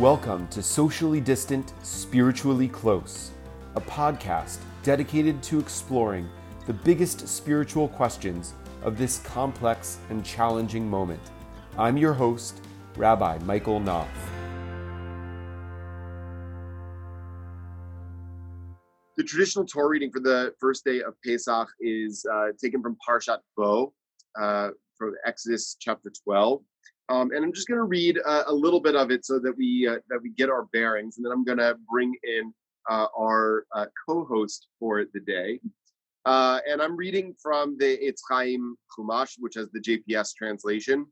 Welcome to Socially Distant, Spiritually Close, a podcast dedicated to exploring the biggest spiritual questions of this complex and challenging moment. I'm your host, Rabbi Michael Knopf. The traditional Torah reading for the first day of Pesach is uh, taken from Parshat Bo, uh, from Exodus chapter 12. Um, and I'm just going to read uh, a little bit of it so that we uh, that we get our bearings, and then I'm going to bring in uh, our uh, co-host for the day. Uh, and I'm reading from the Etz Chaim Chumash, which has the JPS translation.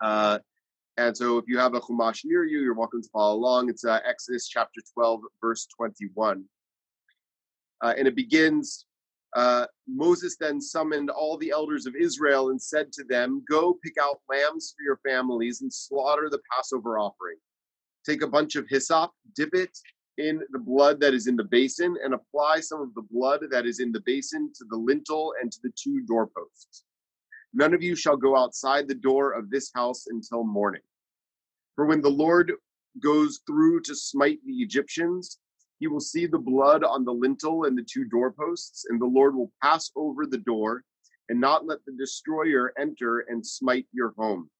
Uh, and so, if you have a Chumash near you, you're welcome to follow along. It's Exodus chapter 12, verse 21, and it begins uh, Moses then summoned all the elders of Israel and said to them, Go pick out lambs for your families and slaughter the Passover offering. Take a bunch of hyssop, dip it in the blood that is in the basin, and apply some of the blood that is in the basin to the lintel and to the two doorposts. None of you shall go outside the door of this house until morning. For when the Lord goes through to smite the Egyptians, he will see the blood on the lintel and the two doorposts, and the Lord will pass over the door and not let the destroyer enter and smite your home.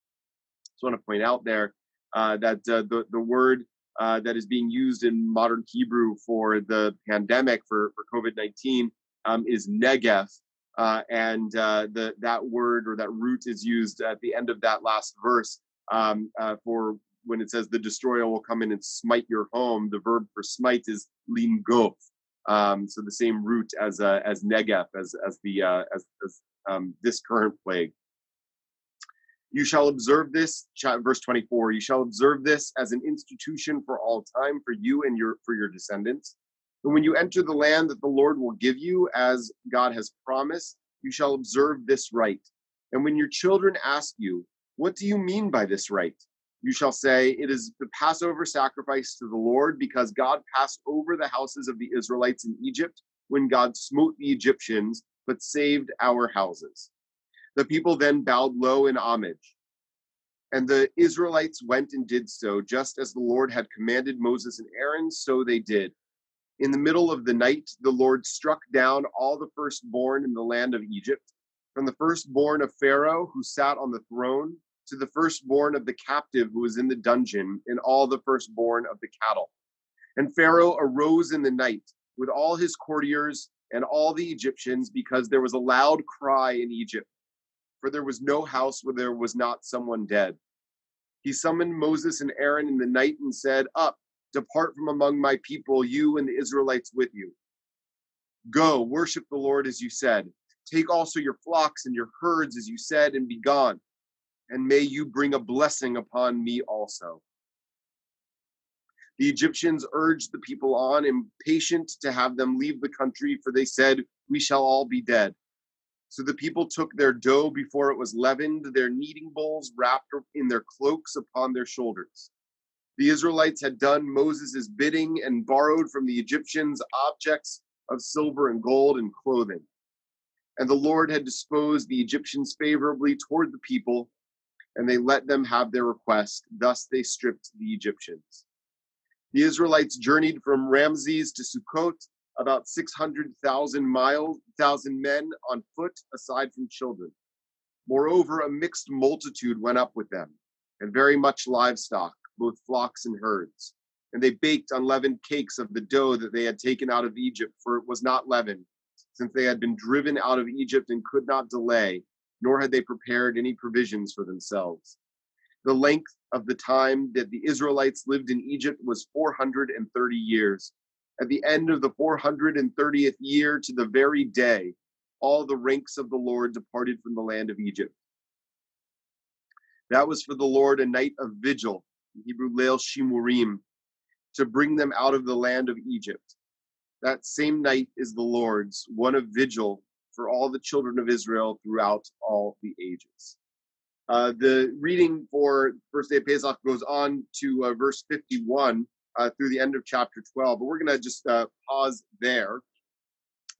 So I want to point out there uh, that uh, the, the word uh, that is being used in modern Hebrew for the pandemic for, for COVID 19 um, is negef. Uh, and uh, the, that word or that root is used at the end of that last verse um, uh, for when it says the destroyer will come in and smite your home, the verb for smite is lingof. Um, so the same root as uh, as negef as as the uh, as, as um, this current plague. You shall observe this, verse 24. You shall observe this as an institution for all time for you and your for your descendants. And when you enter the land that the Lord will give you, as God has promised, you shall observe this rite. And when your children ask you, What do you mean by this rite? You shall say, It is the Passover sacrifice to the Lord, because God passed over the houses of the Israelites in Egypt when God smote the Egyptians, but saved our houses. The people then bowed low in homage. And the Israelites went and did so, just as the Lord had commanded Moses and Aaron, so they did. In the middle of the night, the Lord struck down all the firstborn in the land of Egypt, from the firstborn of Pharaoh, who sat on the throne, to the firstborn of the captive who was in the dungeon, and all the firstborn of the cattle. And Pharaoh arose in the night with all his courtiers and all the Egyptians, because there was a loud cry in Egypt, for there was no house where there was not someone dead. He summoned Moses and Aaron in the night and said, Up, depart from among my people, you and the Israelites with you. Go, worship the Lord as you said. Take also your flocks and your herds as you said, and be gone and may you bring a blessing upon me also. The Egyptians urged the people on, impatient to have them leave the country, for they said, We shall all be dead. So the people took their dough before it was leavened, their kneading bowls wrapped in their cloaks upon their shoulders. The Israelites had done Moses' bidding and borrowed from the Egyptians objects of silver and gold and clothing. And the Lord had disposed the Egyptians favorably toward the people and they let them have their request. Thus they stripped the Egyptians. The Israelites journeyed from Ramses to Sukkot, about 600,000 miles, thousand men on foot, aside from children. Moreover, a mixed multitude went up with them, and very much livestock, both flocks and herds. And they baked unleavened cakes of the dough that they had taken out of Egypt, for it was not leavened, since they had been driven out of Egypt and could not delay, nor had they prepared any provisions for themselves. The length of the time that the Israelites lived in Egypt was 430 years. At the end of the 430th year to the very day, all the ranks of the Lord departed from the land of Egypt. That was for the Lord a night of vigil, in Hebrew Leil Shimurim, to bring them out of the land of Egypt. That same night is the Lord's, one of vigil for all the children of Israel throughout all the ages. Uh, the reading for first day of Pesach goes on to uh, verse 51 uh, through the end of chapter 12, but we're going to just uh, pause there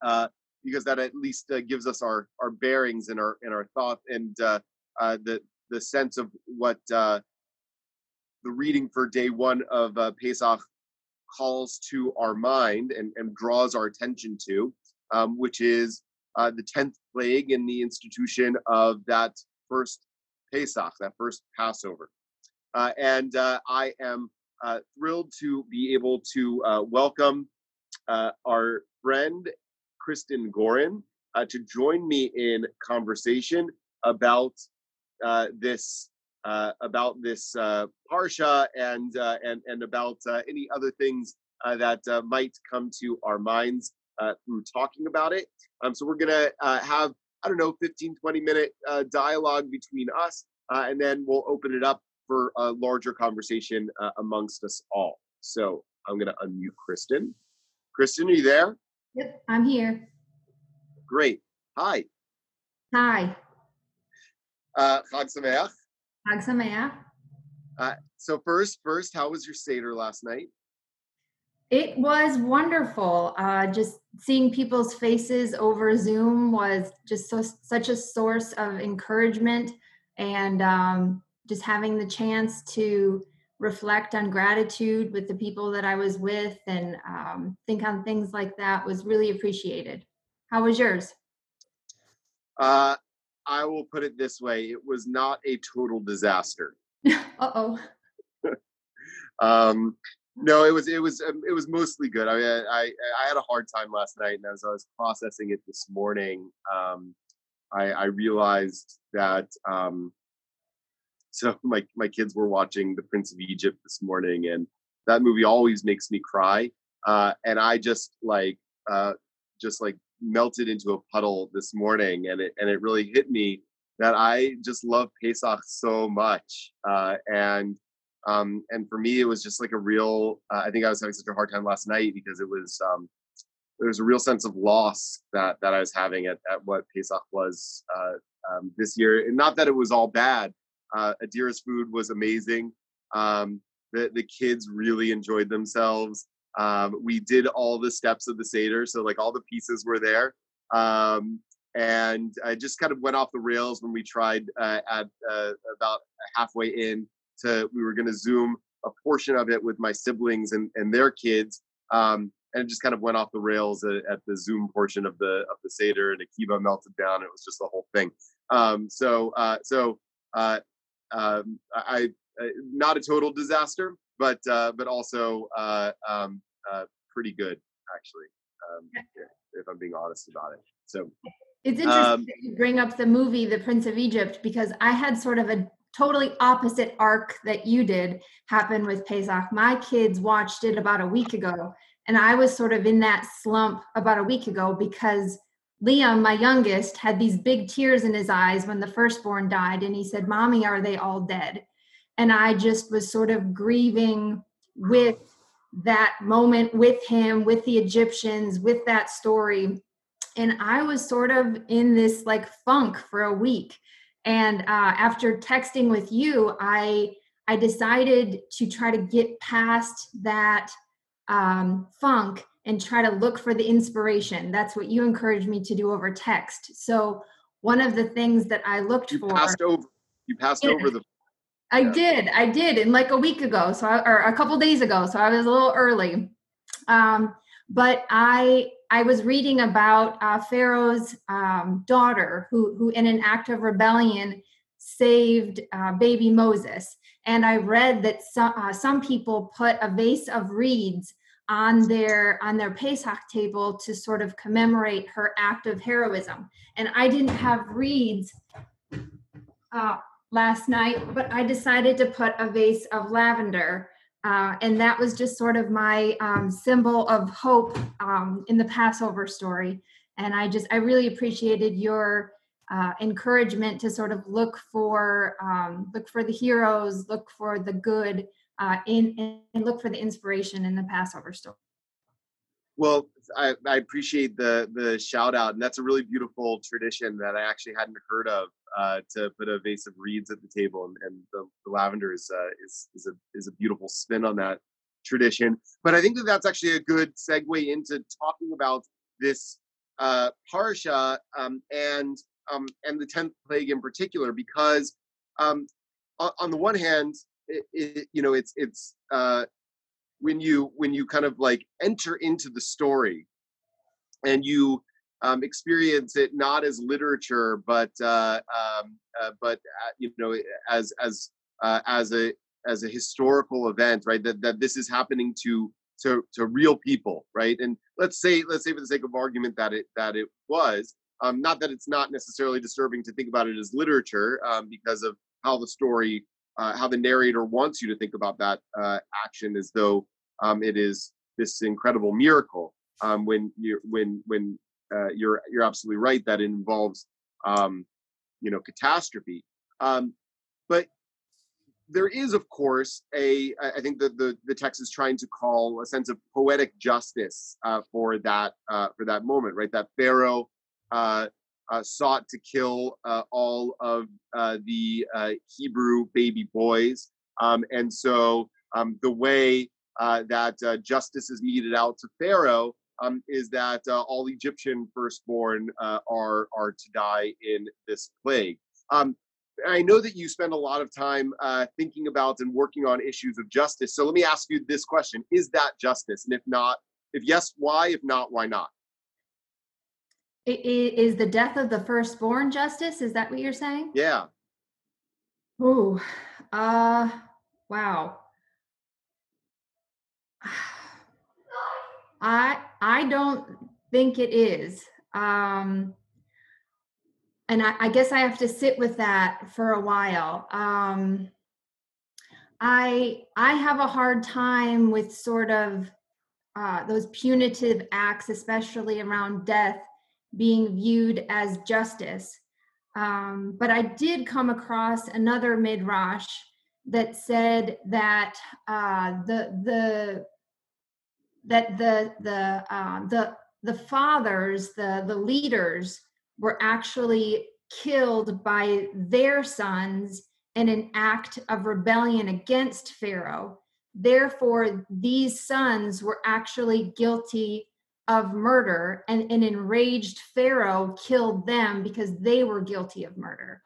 uh, because that at least uh, gives us our our bearings and our and our thought and the the sense of what the reading for day one of Pesach calls to our mind and, and draws our attention to, um, which is uh, the 10th plague in the institution of that first Pesach, that first Passover. Uh, and uh, I am uh, thrilled to be able to uh, welcome uh, our friend Kristen Gorin to join me in conversation about this about this parsha and and and about any other things that might come to our minds through talking about it. Um, so we're gonna have I don't know 15 20 minute dialogue between us, and then we'll open it up for a larger conversation amongst us all. So I'm gonna unmute Kristen. Kristen, are you there? Yep, I'm here. Great. Hi. Hi. Uh, Chag Sameach. Chag Sameach. Uh, so first, first, how was your seder last night? It was wonderful. Uh, just seeing people's faces over Zoom was just so, such a source of encouragement, and um, just having the chance to reflect on gratitude with the people that I was with and um, think on things like that was really appreciated. How was yours? Uh, I will put it this way: it was not a total disaster. uh oh. um, no, it was it was um, it was mostly good. I mean, I I had a hard time last night, and as I was processing it this morning, um, I, I realized that um, so my my kids were watching The Prince of Egypt this morning, and that movie always makes me cry. Uh, and I just like uh, just like melted into a puddle this morning, and it and it really hit me that I just love Pesach so much, uh, and um, and for me it was just like a real. Uh, I think I was having such a hard time last night because it was um, there was a real sense of loss that that I was having at, at what Pesach was uh, um, this year, and not that it was all bad. Uh, Adira's food was amazing. Um, the the kids really enjoyed themselves. Um, we did all the steps of the Seder, so like all the pieces were there. Um, and I just kind of went off the rails when we tried uh, at uh, about halfway in to we were going to zoom a portion of it with my siblings and, and their kids. Um, and it just kind of went off the rails at, at, the Zoom portion of the of the Seder, and Akiva melted down. It was just the whole thing. Um, so uh, so uh, um, I, I, not a total disaster, but uh, but also uh, um, uh, pretty good actually, um, if I'm being honest about it. So it's interesting um, that you bring up the movie The Prince of Egypt because I had sort of a totally opposite arc that you did happen with Pesach. My kids watched it about a week ago, and I was sort of in that slump about a week ago because Liam, my youngest, had these big tears in his eyes when the firstborn died, and he said, Mommy, are they all dead? And I just was sort of grieving with that moment with him, with the Egyptians, with that story. And I was sort of in this like funk for a week. And uh, after texting with you, I I decided to try to get past that um, funk and try to look for the inspiration. That's what you encouraged me to do over text. So one of the things that I looked you for. Passed over, you passed over the. I yeah. did. I did. And like a week ago, so I, or a couple days ago, so I was a little early. Um, but I I was reading about uh, Pharaoh's um, daughter who who in an act of rebellion saved uh, baby Moses, and I read that some uh, some people put a vase of reeds on their on their Pesach table to sort of commemorate her act of heroism. And I didn't have reeds uh, last night, but I decided to put a vase of lavender. Uh, and that was just sort of my um, symbol of hope um, in the Passover story. And I just, I really appreciated your uh, encouragement to sort of look for, um, look for the heroes, look for the good, uh, in, and look for the inspiration in the Passover story. Well, I, I, appreciate the the shout out, and that's a really beautiful tradition that I actually hadn't heard of. Uh, to put a vase of reeds at the table, and, and the, the, lavender is uh, is is a is a beautiful spin on that tradition. But I think that that's actually a good segue into talking about this uh, parsha um, and um, and the tenth plague in particular, because um, on, on the one hand, it, it, you know, it's it's uh, when you when you kind of like enter into the story, and you um, experience it not as literature, but uh, um, uh, but uh, you know, as as uh, as a as a historical event, right? That that this is happening to to to real people, right? And let's say let's say for the sake of argument that it that it was. Um, not that it's not necessarily disturbing to think about it as literature, um, because of how the story, uh, how the narrator wants you to think about that uh, action as though um, it is this incredible miracle. Um, when you when when uh, you're you're absolutely right that it involves um, you know catastrophe. Um, but there is, of course, a I think that the the text is trying to call a sense of poetic justice uh, for that uh, for that moment, right? That Pharaoh uh, sought to kill uh, all of uh, the Hebrew baby boys, um, and so um, the way that justice is meted out to Pharaoh um, is that all Egyptian firstborn are are to die in this plague. Um, I know that you spend a lot of time uh, thinking about and working on issues of justice. So let me ask you this question: Is that justice? And if not, if yes, why? If not, why not? Is the death of the firstborn justice? Is that what you're saying? Yeah. Oh, uh, wow. I I don't think it is. Um, and I, I, guess I have to sit with that for a while. Um, I I have a hard time with sort of uh, those punitive acts, especially around death, being viewed as justice. Um, but I did come across another midrash that said that uh, the the that the the uh, the the fathers, the the leaders were actually killed by their sons in an act of rebellion against Pharaoh. Therefore, these sons were actually guilty of murder, and an enraged Pharaoh killed them because they were guilty of murder.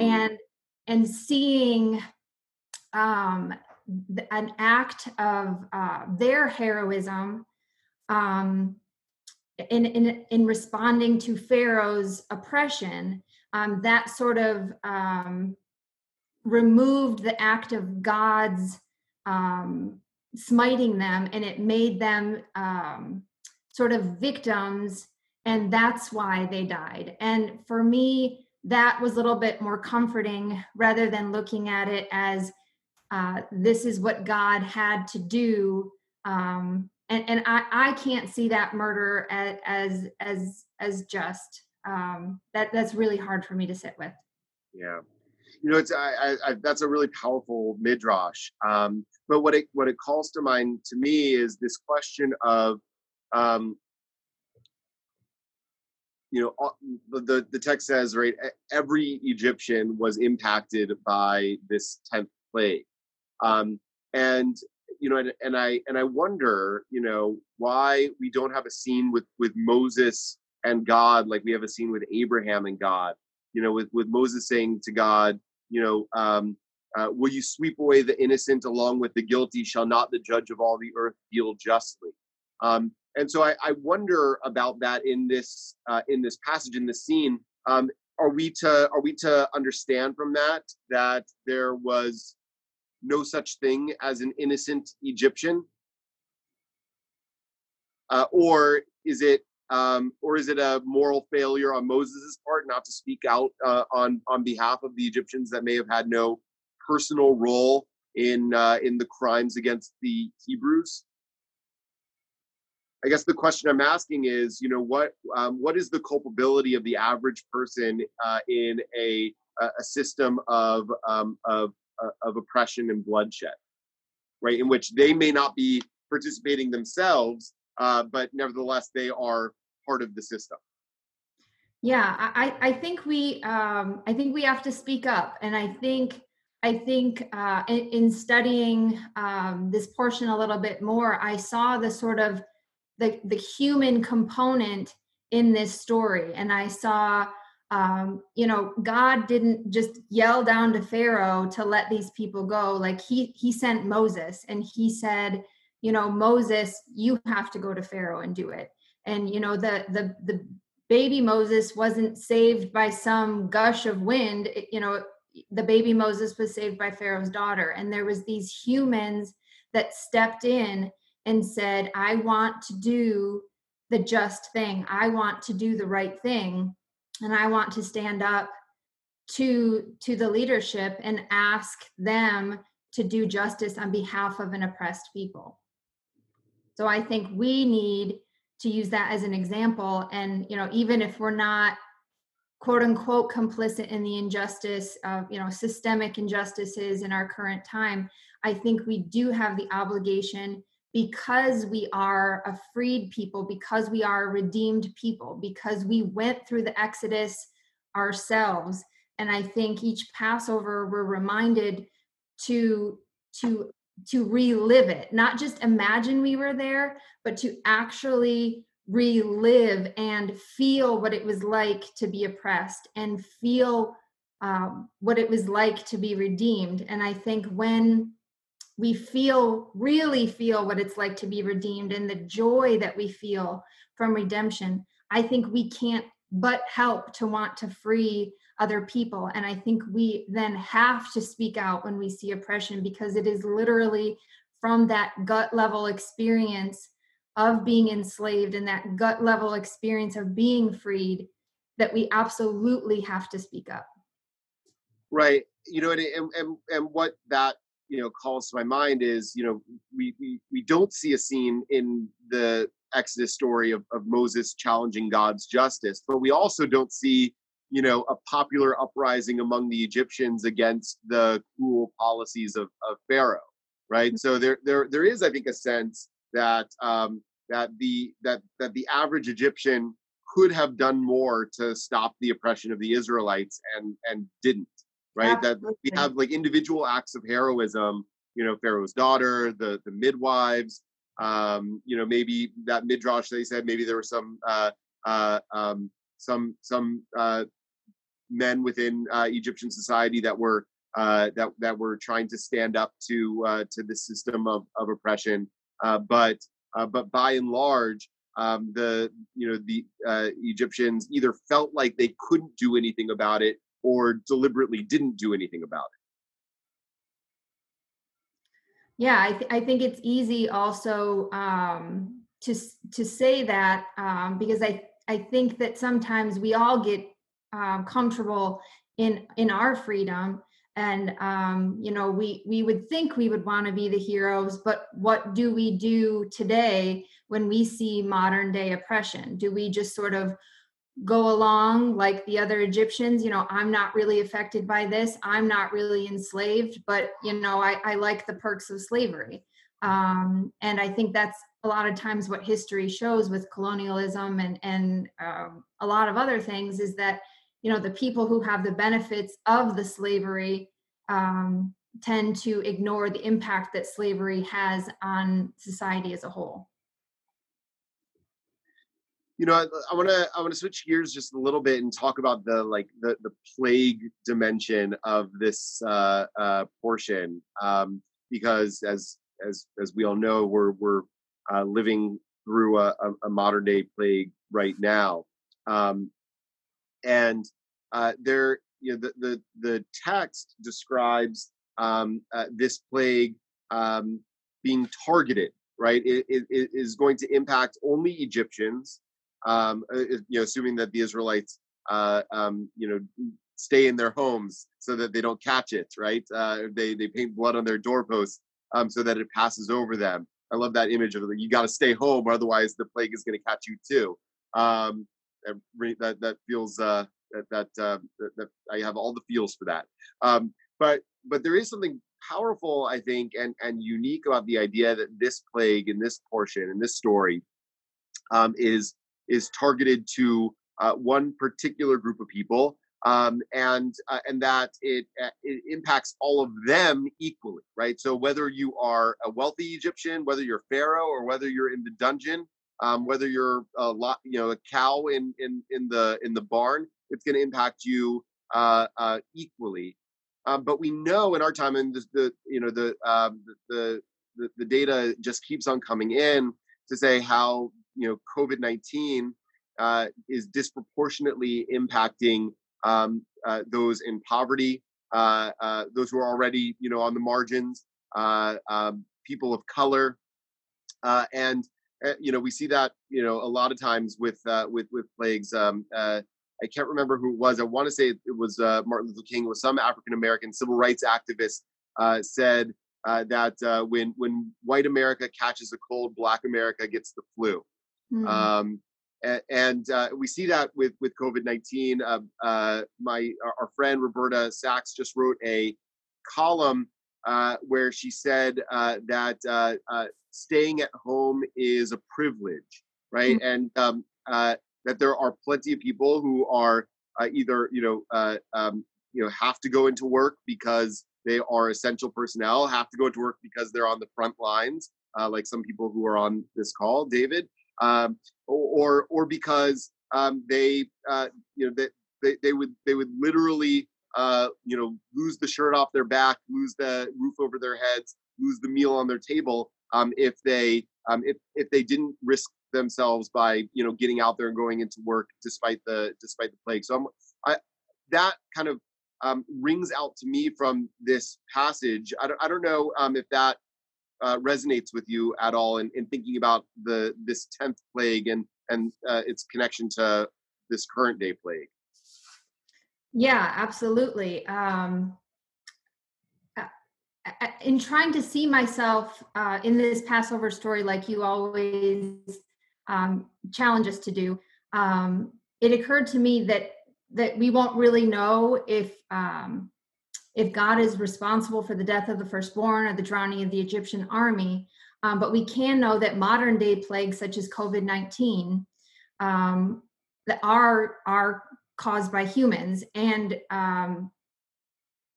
Mm-hmm. And and seeing um, an act of uh, their heroism um, in, in, in responding to Pharaoh's oppression, um, that sort of um, removed the act of God's um, smiting them and it made them um, sort of victims, and that's why they died. And for me, that was a little bit more comforting rather than looking at it as uh, this is what God had to do um, and and I, I can't see that murder as as as, as just um, that that's really hard for me to sit with. Yeah, you know, it's I, I, that's a really powerful midrash. Um, but what it what it calls to mind to me is this question of, um, you know, the the text says right, every Egyptian was impacted by this tenth plague, um, and you know, and, and I and I wonder, you know, why we don't have a scene with with Moses and God like we have a scene with Abraham and God. You know, with with Moses saying to God, you know, um, uh, will you sweep away the innocent along with the guilty? Shall not the judge of all the earth deal justly? Um, and so I, I, wonder about that in this uh, in this passage in this scene. Um, are we to are we to understand from that that there was no such thing as an innocent Egyptian? Uh, or is it um, or is it a moral failure on Moses' part not to speak out uh, on on behalf of the Egyptians that may have had no personal role in uh, in the crimes against the Hebrews? I guess the question I'm asking is, you know, what um, what is the culpability of the average person uh, in a a system of um, of uh, of oppression and bloodshed, right? In which they may not be participating themselves, uh, but nevertheless they are part of the system. Yeah, I, I think we um, I think we have to speak up, and I think I think uh, in, in, studying um, this portion a little bit more, I saw the sort of the the human component in this story, and I saw um, you know god didn't just yell down to pharaoh to let these people go. Like he he sent moses and he said you know moses you have to go to pharaoh and do it. And you know the the the baby moses wasn't saved by some gush of wind. It, you know the baby moses was saved by pharaoh's daughter. And there was these humans that stepped in and said i want to do the just thing. I want to do the right thing and i want to stand up to to the leadership and ask them to do justice on behalf of an oppressed people. So i think we need to use that as an example and you know even if we're not quote unquote complicit in the injustice of you know systemic injustices in our current time i think we do have the obligation because we are a freed people, because we are a redeemed people, because we went through the Exodus ourselves. And I think each Passover we're reminded to to to relive it, not just imagine we were there, but to actually relive and feel what it was like to be oppressed and feel um, what it was like to be redeemed. And I think when we feel really feel what it's like to be redeemed and the joy that we feel from redemption i think we can't but help to want to free other people. And i think we then have to speak out when we see oppression because it is literally from that gut level experience of being enslaved and that gut level experience of being freed that we absolutely have to speak up. Right. You know and and, and what that you know calls to my mind is you know we we, we don't see a scene in the exodus story of, of moses challenging god's justice but we also don't see you know a popular uprising among the egyptians against the cruel policies of, of pharaoh right mm-hmm. so there there there is i think a sense that um that the that that the average egyptian could have done more to stop the oppression of the israelites and and didn't right? Absolutely. That we have like individual acts of heroism, you know, Pharaoh's daughter, the the midwives, um, you know, maybe that midrash they said maybe there were some uh, uh, um, some some uh, men within uh, Egyptian society that were uh, that that were trying to stand up to uh, to the system of of oppression, uh, but uh, but by and large. Um, the you know the uh, Egyptians either felt like they couldn't do anything about it or deliberately didn't do anything about it. Yeah, I, th- I think it's easy also um, to to say that um, because I I think that sometimes we all get um, comfortable in in our freedom and um, you know we we would think we would want to be the heroes but what do we do today when we see modern day oppression do we just sort of go along like the other Egyptians. You know, I'm not really affected by this. I'm not really enslaved, but you know, I, I like the perks of slavery. Um, and I think that's a lot of times what history shows with colonialism and and um, a lot of other things is that you know the people who have the benefits of the slavery um, tend to ignore the impact that slavery has on society as a whole you know, I want to I want to switch gears just a little bit and talk about the like the the plague dimension of this uh, uh, portion um, because as as as we all know, we're we're uh, living through a, a, modern day plague right now, um, and uh, there you know the the the text describes um, uh, this plague um, being targeted. Right, it, it, it is going to impact only Egyptians um, uh, you know, assuming that the Israelites, uh, um, you know, stay in their homes so that they don't catch it, right? Uh, they they paint blood on their doorposts um, so that it passes over them. I love that image of you got to stay home, otherwise the plague is going to catch you too. Um, that that feels uh, that that, uh, that, that I have all the feels for that. Um, but but there is something powerful, I think, and and unique about the idea that this plague in this portion in this story um, is is targeted to uh, one particular group of people, um, and uh, and that it uh, it impacts all of them equally, right? So whether you are a wealthy Egyptian, whether you're Pharaoh, or whether you're in the dungeon, Um, whether you're a lot, you know, a cow in in in the in the barn, it's going to impact you uh, uh, equally. Um, but we know in our time, and the, the you know the, um, the the the data just keeps on coming in to say how you know COVID nineteen uh, is disproportionately impacting um, uh, those in poverty, uh, uh, those who are already you know on the margins, uh, um, people of color, uh, and you know we see that you know a lot of times with with with plagues. Um, I can't remember who it was. I want to say it was Martin Luther King. Was some African American civil rights activist said that when when white America catches a cold, Black America gets the flu. Mm. Um, and, uh, we see that with with COVID nineteen. Uh, uh, my our friend Roberta Sachs just wrote a column uh, where she said uh, that uh, staying at home is a privilege, right? Mm-hmm. And um, that there are plenty of people who are either you know um, you know have to go into work because they are essential personnel, have to go into work because they're on the front lines, like some people who are on this call, David um, or or because um, they uh, you know they, they, they would they would literally uh, you know lose the shirt off their back, lose the roof over their heads, lose the meal on their table um, if they um, if if they didn't risk themselves by you know getting out there and going into work despite the despite the plague. So I'm, I that kind of um, rings out to me from this passage. I don't, I don't know um, if that uh, resonates with you at all in, in thinking about the this 10th plague and and uh, its connection to this current day plague? Yeah absolutely. Um, in trying to see myself uh, in this passover story like you always um, challenge us to do um, it occurred to me that that we won't really know if um, if God is responsible for the death of the firstborn or the drowning of the Egyptian army. Um, but we can know that modern day plagues such as COVID 19 um, are, are caused by humans. And um,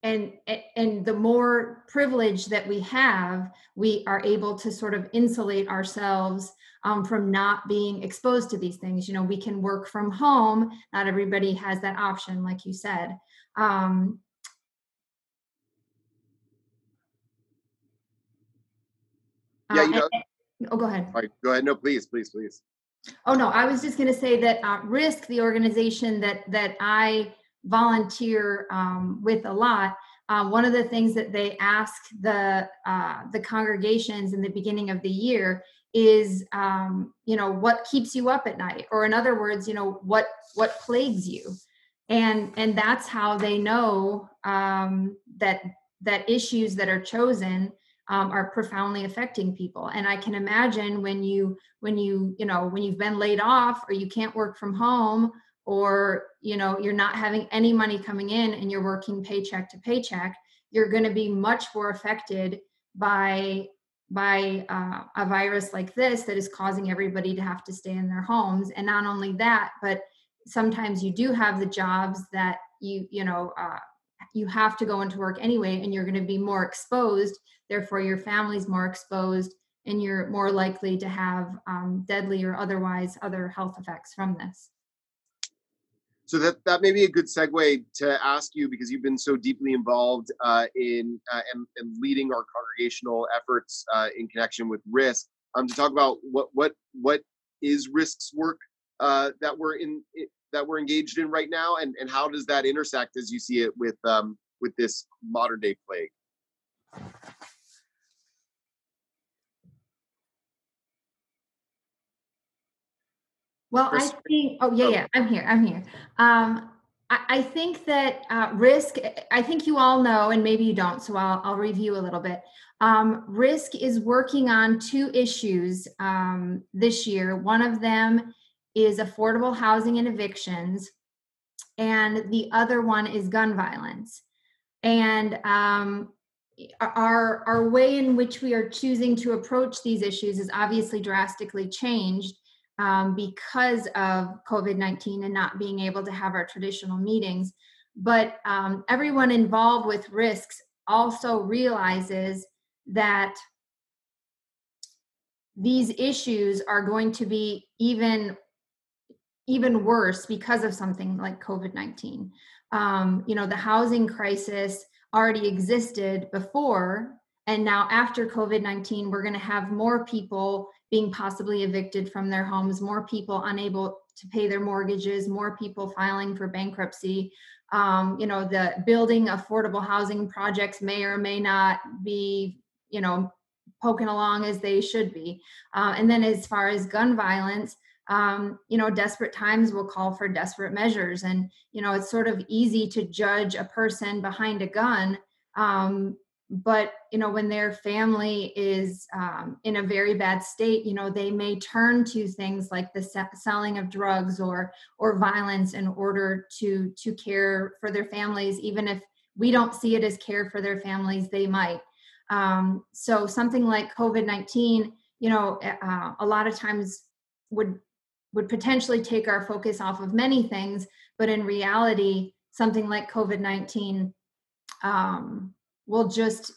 and and the more privilege that we have we are able to sort of insulate ourselves um, from not being exposed to these things you know we can work from home not everybody has that option like you said um, Yeah, you uh, know. oh, go ahead. All right, go ahead. No, please, please, please. Oh no, I was just going to say that uh, RISC, the organization that that I volunteer um, with a lot, uh, one of the things that they ask the uh, the congregations in the beginning of the year is, um, you know, what keeps you up at night, or in other words, you know, what what plagues you, and and that's how they know um, that that issues that are chosen um, are profoundly affecting people. And i can imagine when you when you you know when you've been laid off or you can't work from home or you know you're not having any money coming in and you're working paycheck to paycheck you're going to be much more affected by by uh, a virus like this that is causing everybody to have to stay in their homes. And not only that but sometimes you do have the jobs that you you know uh, you have to go into work anyway and you're going to be more exposed therefore your family's more exposed and you're more likely to have um, deadly or otherwise other health effects from this so that that may be a good segue to ask you because you've been so deeply involved uh, in uh, and, and, leading our congregational efforts uh, in connection with RISC um, to talk about what what what is RISC's work uh, that we're in that we're engaged in right now, and, and how does that intersect as you see it with um, with this modern day plague? Well, I think. Oh yeah, yeah. I'm here. I'm here. Um, I, I think that uh, RISC. I think you all know, and maybe you don't. So I'll I'll review a little bit. Um, RISC is working on two issues um, this year. One of them is affordable housing and evictions, and the other one is gun violence. And um, our our way in which we are choosing to approach these issues is obviously drastically changed um, because of COVID nineteen and not being able to have our traditional meetings. But um, everyone involved with RISC's also realizes that these issues are going to be even even worse because of something like covid-19 um, you know the housing crisis already existed before and now after covid-19 we're going to have more people being possibly evicted from their homes more people unable to pay their mortgages more people filing for bankruptcy. Um, you know the building affordable housing projects may or may not be you know poking along as they should be. Uh, and then as far as gun violence um, you know desperate times will call for desperate measures. And you know it's sort of easy to judge a person behind a gun um, but you know when their family is um, in a very bad state you know they may turn to things like the se- selling of drugs or or violence in order to to care for their families even if we don't see it as care for their families they might. Um, so something like covid-19 you know uh, a lot of times would would potentially take our focus off of many things but in reality something like covid-19 um, will just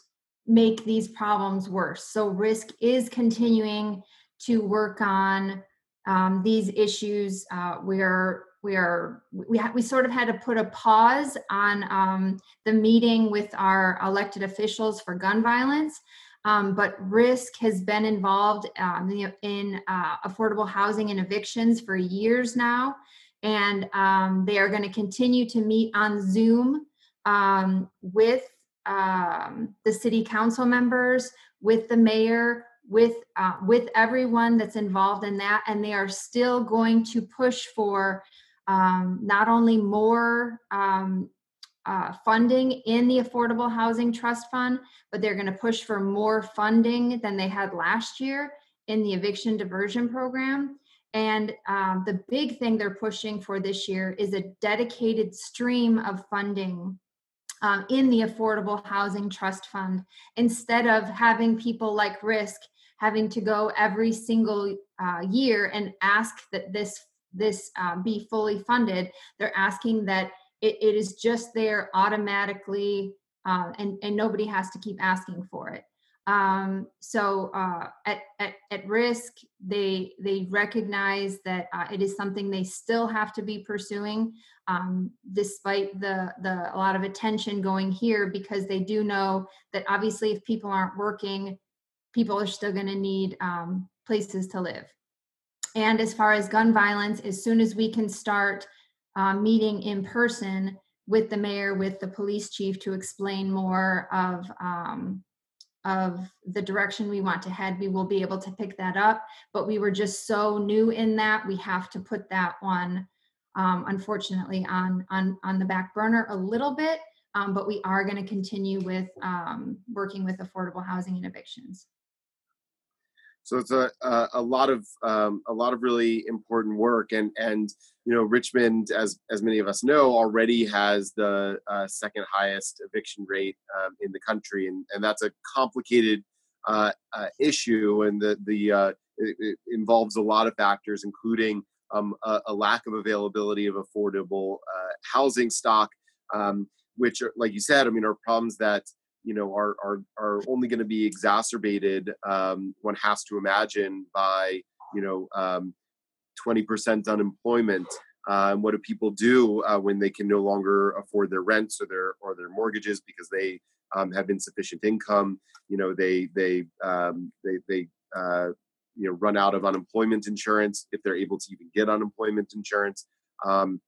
make these problems worse. So RISC is continuing to work on um, these issues. Uh, we are we are we ha- we sort of had to put a pause on um, the meeting with our elected officials for gun violence. Um, but RISC has been involved um, in uh, affordable housing and evictions for years now and um, they are going to continue to meet on zoom um, with um, the city council members, with the mayor, with uh, with everyone that's involved in that, and they are still going to push for um, not only more um, uh, funding in the Affordable Housing Trust Fund, but they're going to push for more funding than they had last year in the eviction diversion program. And um, the big thing they're pushing for this year is a dedicated stream of funding um, in the Affordable Housing Trust Fund instead of having people like RISC having to go every single uh, year and ask that this this uh, be fully funded. They're asking that it, it is just there automatically uh, and, and nobody has to keep asking for it. Um, so uh, at, at, at RISC, they they recognize that uh, it is something they still have to be pursuing, um, despite the the a lot of attention going here, because they do know that obviously if people aren't working, people are still going to need um, places to live. And as far as gun violence, as soon as we can start uh, meeting in person with the mayor, with the police chief to explain more of um, of the direction we want to head, we will be able to pick that up. But we were just so new in that we have to put that one, um, unfortunately, on on on the back burner a little bit. Um, but we are going to continue with um, working with affordable housing and evictions. So it's a, a, a lot of um, a lot of really important work, and and you know Richmond, as as many of us know, already has the uh, second highest eviction rate um, in the country, and and that's a complicated uh, uh, issue, and the the uh, it, it, involves a lot of factors, including um, a, a, lack of availability of affordable uh, housing stock, um, which, like you said, I mean, are problems that you know are are are only going to be exacerbated um, one has to imagine by you know um, 20% unemployment uh, what do people do uh, when they can no longer afford their rents or their or their mortgages because they um, have insufficient income you know they they um, they they uh, you know run out of unemployment insurance if they're able to even get unemployment insurance. Um,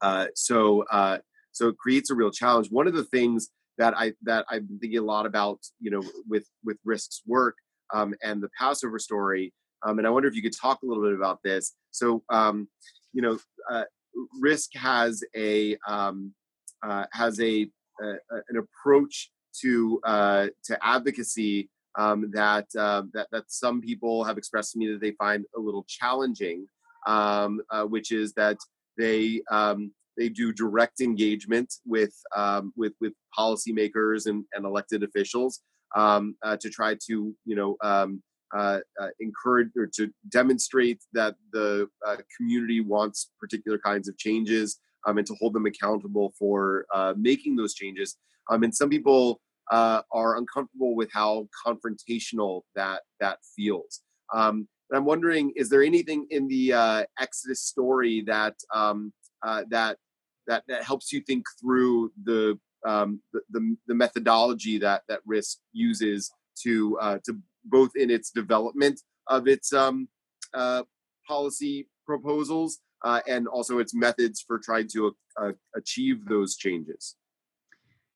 uh, so uh, so it creates a real challenge. One of the things that I that I've been thinking a lot about, you know, with with RISC's work um, and the Passover story. Um, and I wonder if you could talk a little bit about this. So, um, you know, uh, RISC has a um, uh, has a, a, an approach to uh, to advocacy um, that uh, that that some people have expressed to me that they find a little challenging, um, uh, which is that they um, they do direct engagement with um, with with policymakers and, and elected officials um, uh, to try to you know um, uh, uh, encourage or to demonstrate that the uh, community wants particular kinds of changes um, and to hold them accountable for uh, making those changes. Um, and some people uh, are uncomfortable with how confrontational that that feels. Um, and I'm wondering, is there anything in the Exodus story that uh, that that that helps you think through the um, the, the, the methodology that that RISC uses to uh, to both in its development of its um, uh, policy proposals uh, and also its methods for trying to uh, achieve those changes.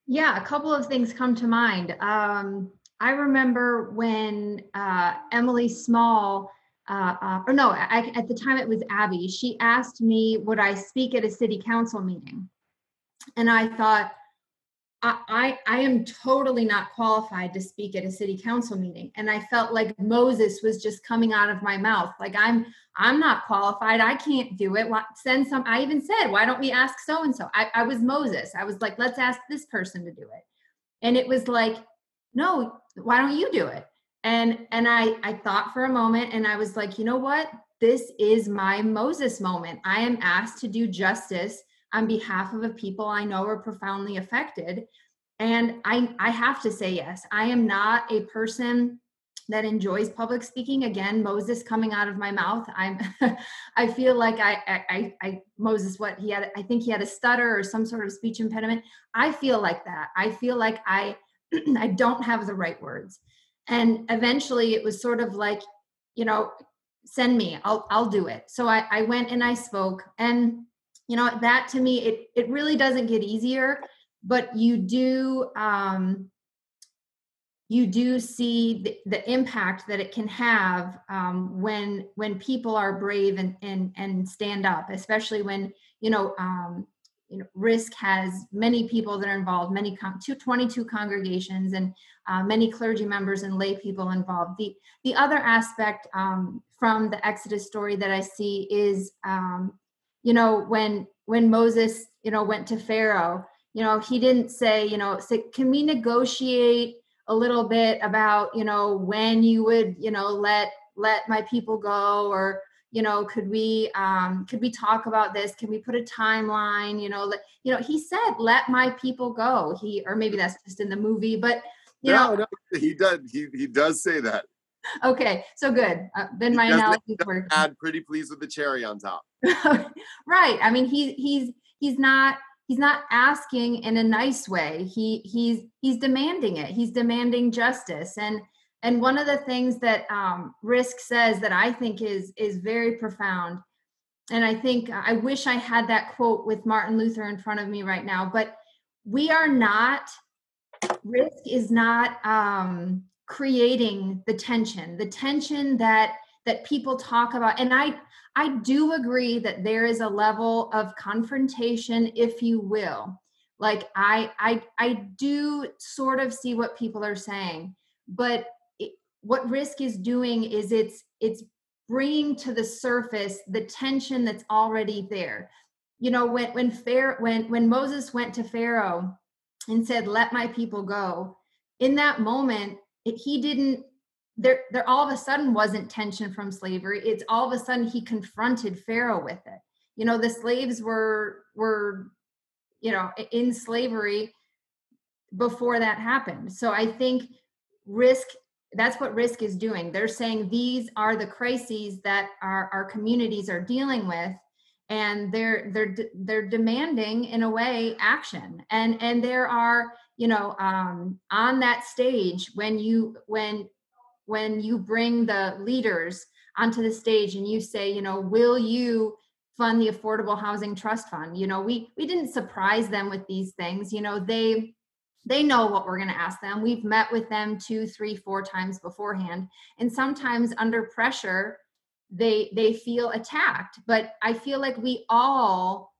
Yeah, a couple of things come to mind. Um, I remember when uh, Emily Small, uh, uh, or no, I, at the time it was Abby, she asked me, would I speak at a city council meeting? And I thought, I, I am totally not qualified to speak at a city council meeting. And I felt like Moses was just coming out of my mouth. Like I'm I'm not qualified. I can't do it. Send some, I even said, why don't we ask so and so? I was Moses. I was like, let's ask this person to do it. And it was like, no, why don't you do it? And and I I thought for a moment and I was like, you know what? This is my Moses moment. I am asked to do justice on behalf of a people I know are profoundly affected. And I, I have to say yes. I am not a person that enjoys public speaking. Again, Moses coming out of my mouth. I'm I feel like I, I I Moses what he had I think he had a stutter or some sort of speech impediment. I feel like that. I feel like I I don't have the right words. And eventually it was sort of like, you know, send me, I'll I'll do it. So I, I went and I spoke and you know that to me it it really doesn't get easier but you do um you do see the, the impact that it can have um, when when people are brave and and and stand up especially when you know um, you know RISC has many people that are involved many con- 22 congregations and uh, many clergy members and lay people involved. The the other aspect um, from the exodus story that i see is um, you know when when moses you know went to pharaoh you know he didn't say you know say, can we negotiate a little bit about you know when you would you know let let my people go or you know could we um could we talk about this? Can we put a timeline? You know let, you know he said let my people go. He or maybe that's just in the movie but you no, know no, he does he, he does say that. Okay so good. Uh, then my analogy works. add pretty pleased with the cherry on top. Right i mean he he's he's not he's not asking in a nice way. He he's he's demanding it. He's demanding justice and and one of the things that um, RISC says that i think is is very profound and i think i wish i had that quote with martin luther in front of me right now but we are not RISC is not um, creating the tension the tension that that people talk about and i i do agree that there is a level of confrontation if you will. Like i i i do sort of see what people are saying but what RISC is doing is it's it's bringing to the surface the tension that's already there. You know when when fair when when moses went to pharaoh and said let my people go in that moment it, he didn't there there all of a sudden wasn't tension from slavery. It's all of a sudden he confronted pharaoh with it. You know the slaves were were you know in slavery before that happened. So i think RISC that's what RISC is doing they're saying these are the crises that our, our communities are dealing with and they're they're they're demanding in a way action and and there are you know um on that stage when you when when you bring the leaders onto the stage and you say, you know, will you fund the affordable housing trust fund? You know, we we didn't surprise them with these things. You know, they they know what we're going to ask them. We've met with them two, three, four times beforehand, and sometimes under pressure, they they feel attacked. But I feel like we all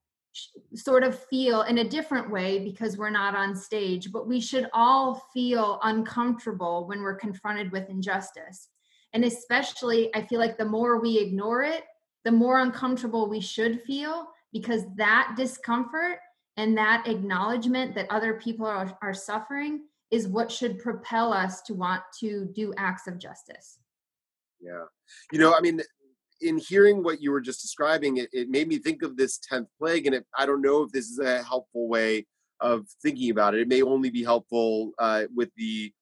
sort of feel in a different way because we're not on stage, but we should all feel uncomfortable when we're confronted with injustice. And especially, I feel like the more we ignore it, the more uncomfortable we should feel because that discomfort and that acknowledgement that other people are, are suffering is what should propel us to want to do acts of justice. Yeah. You know, I mean, in hearing what you were just describing, it, it made me think of this 10th plague. And it, I don't know if this is a helpful way of thinking about it. It may only be helpful uh, with the,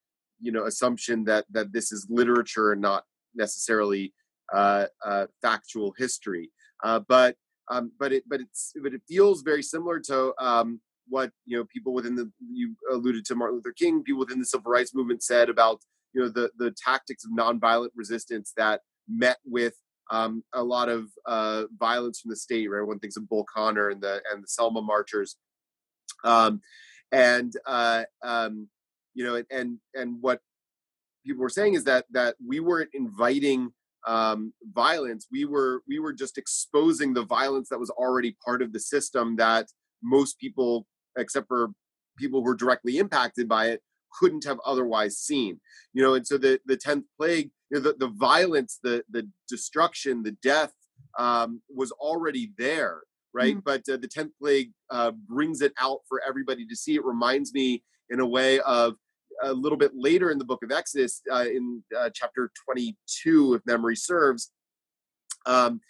you know, assumption that, that this is literature and not necessarily uh, uh, factual history. Uh, but um, but it but it's but it feels very similar to um, what you know people within the you alluded to Martin Luther King, people within the civil rights movement said about you know the the tactics of nonviolent resistance that met with um, a lot of uh, violence from the state. Right, everyone thinks of Bull Connor and the and the Selma marchers, um, and uh, um, you know, and and what people were saying is that that we weren't inviting um, violence. We were we were just exposing the violence that was already part of the system that most people, except for people who were directly impacted by it, couldn't have otherwise seen. You know, and so the the tenth plague, you know, the the violence, the the destruction, the death um, was already there, right? Mm-hmm. But uh, the tenth plague uh, brings it out for everybody to see. It reminds me in a way of a little bit later in the book of Exodus, uh, in uh, chapter 22, if memory serves, um,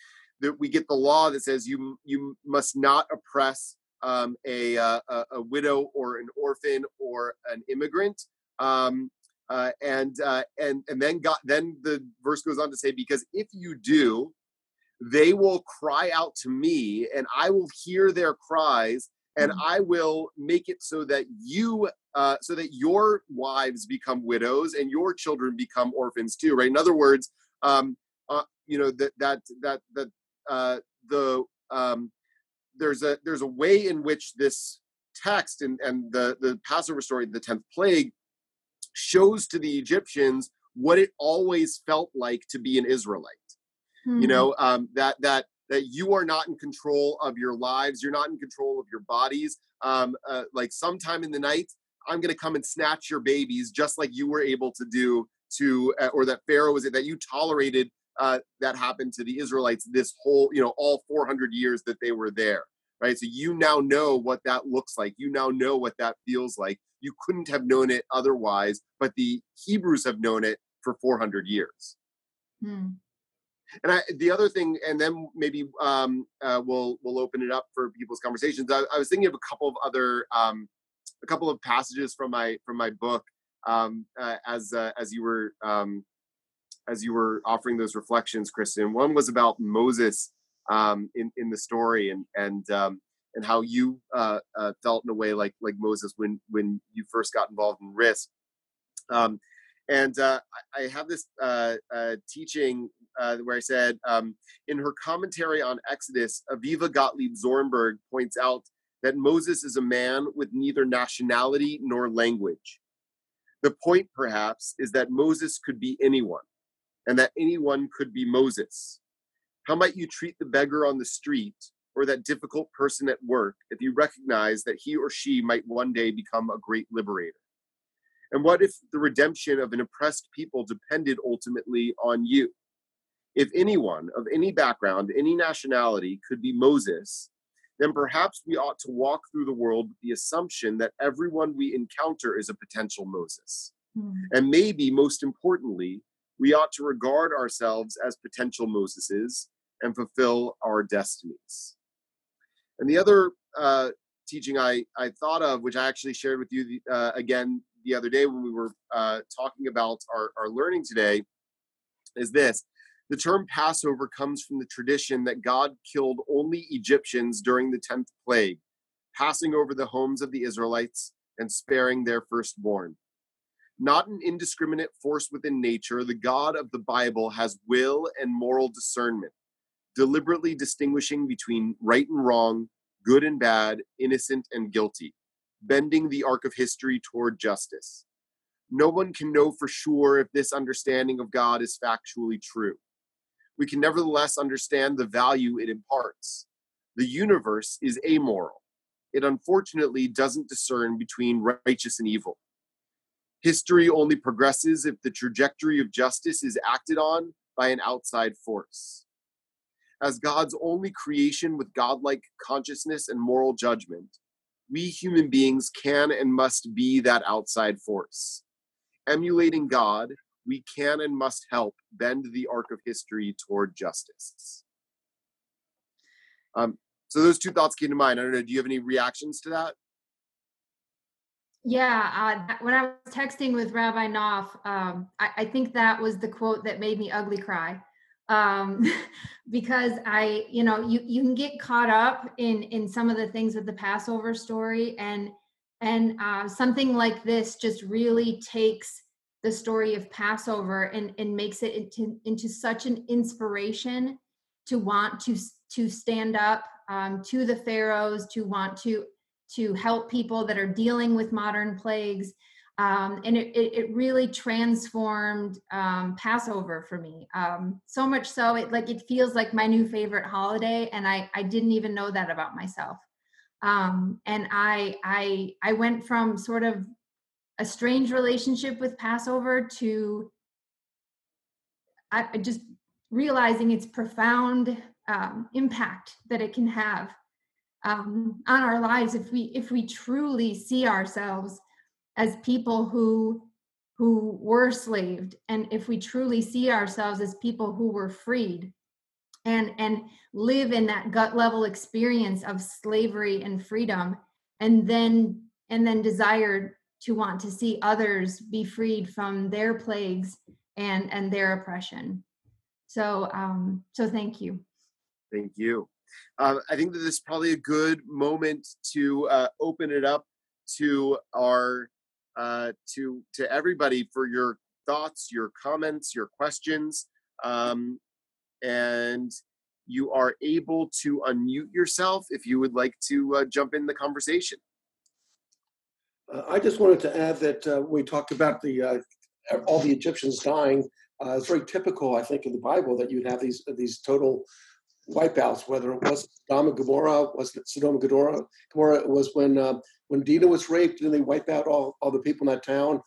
that we get the law that says you you must not oppress um, a, uh, a, widow or an orphan or an immigrant. Um, uh, and uh, and and then God, then the verse goes on to say, because if you do, they will cry out to me, and I will hear their cries, and mm. I will make it so that you uh, so that your wives become widows and your children become orphans too right in other words um, uh, you know that that that that uh, the um, there's a there's a way in which this text and and the the passover story the 10th plague shows to the egyptians what it always felt like to be an israelite mm-hmm. you know um, that that that you are not in control of your lives you're not in control of your bodies um, uh, like sometime in the night I'm going to come and snatch your babies, just like you were able to do to, uh, or that Pharaoh was it that you tolerated uh, that happened to the Israelites this whole, you know, all 400 years that they were there, right? So you now know what that looks like. You now know what that feels like. You couldn't have known it otherwise, but the Hebrews have known it for 400 years. Hmm. And I, the other thing, and then maybe um, uh, we'll we'll open it up for people's conversations. I, I was thinking of a couple of other um, a couple of passages from my from my book um, uh, as uh, as you were um, as you were offering those reflections, Kristen. One was about Moses um, in in the story and and um, and how you uh, uh, felt in a way like like Moses when when you first got involved in RISC. Um, and uh, I have this teaching uh, where I said, um, in her commentary on Exodus, Aviva Gottlieb Zornberg points out that Moses is a man with neither nationality nor language. The point, perhaps, is that Moses could be anyone, and that anyone could be Moses. How might you treat the beggar on the street or that difficult person at work if you recognize that he or she might one day become a great liberator? And what if the redemption of an oppressed people depended ultimately on you? If anyone of any background, any nationality could be Moses, then perhaps we ought to walk through the world with the assumption that everyone we encounter is a potential Moses. Mm. And maybe most importantly, we ought to regard ourselves as potential Moseses and fulfill our destinies. And the other uh, teaching I, I thought of, which I actually shared with you uh, again the other day when we were uh, talking about our, our learning today, is this the term Passover comes from the tradition that God killed only Egyptians during the 10th plague, passing over the homes of the Israelites and sparing their firstborn. Not an indiscriminate force within nature, the God of the Bible has will and moral discernment, deliberately distinguishing between right and wrong, good and bad, innocent and guilty, bending the arc of history toward justice. No one can know for sure if this understanding of God is factually true we can nevertheless understand the value it imparts. The universe is amoral. It unfortunately doesn't discern between righteous and evil. History only progresses if the trajectory of justice is acted on by an outside force. As God's only creation with godlike consciousness and moral judgment, we human beings can and must be that outside force. Emulating God we can and must help bend the arc of history toward justice. Um, so those two thoughts came to mind. I don't know. Do you have any reactions to that? Yeah, uh, when I was texting with Rabbi Knopf, um, I, I, think that was the quote that made me ugly cry, um, because I, you know, you you can get caught up in in some of the things with the Passover story, and and uh, something like this just really takes the story of Passover and and makes it into into such an inspiration to want to to stand up um, to the pharaohs, to want to to help people that are dealing with modern plagues. Um, and it, it, really transformed um, Passover for me. Um, so much so, it like it feels like my new favorite holiday, and I I didn't even know that about myself. Um, and I I I went from sort of a strange relationship with Passover to I, just realizing its profound um, impact that it can have um, on our lives if we if we truly see ourselves as people who who were slaved and if we truly see ourselves as people who were freed and and live in that gut level experience of slavery and freedom and then and then desire to want to see others be freed from their plagues and and their oppression. So um so thank you. Thank you. Uh, I think that this is probably a good moment to uh, open it up to our uh, to to everybody for your thoughts, your comments, your questions, um, and you are able to unmute yourself if you would like to uh, jump in the conversation. Uh, I just wanted to add that uh, we talked about the all the Egyptians dying. it's very typical, I think, in the Bible that you'd have these these total wipeouts, whether it was Sodom and Gomorrah, was it Sodom and Gomorrah? Gomorrah it was when uh, when Dinah was raped, and they wipe out all, all the people in that town.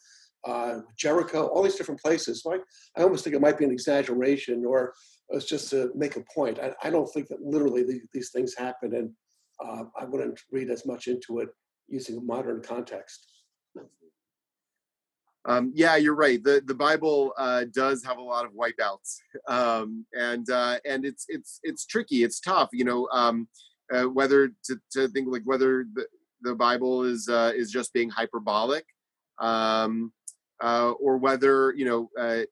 Uh, Jericho, all these different places. So I, I almost think it might be an exaggeration, or it's just to make a point. I, I don't think that literally these, these things happen, and uh, I wouldn't read as much into it using a modern context. Um, yeah, you're right. the The Bible uh, does have a lot of wipeouts, um, and uh, and it's it's it's tricky. It's tough, you know, um, uh, whether to, to think like whether the, the Bible is uh, is just being hyperbolic, um, uh, or whether you know uh,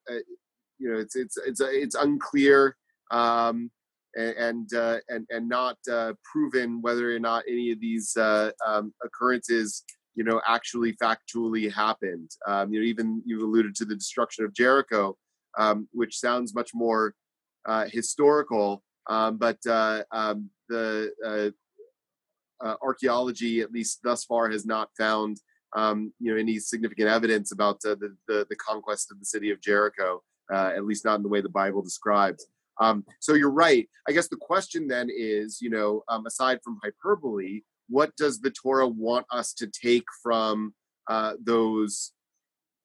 you know it's it's it's it's unclear. Um, and and and not proven whether or not any of these um, occurrences you know actually factually happened. Um, you know even you've alluded to the destruction of jericho um, which sounds much more uh, historical um, but uh, um, the uh, uh, archaeology at least thus far has not found um, you know any significant evidence about uh, the, the, the conquest of the city of jericho uh, at least not in the way the bible describes um, so you're right i guess the question then is you know aside from hyperbole what does the Torah want us to take from uh, those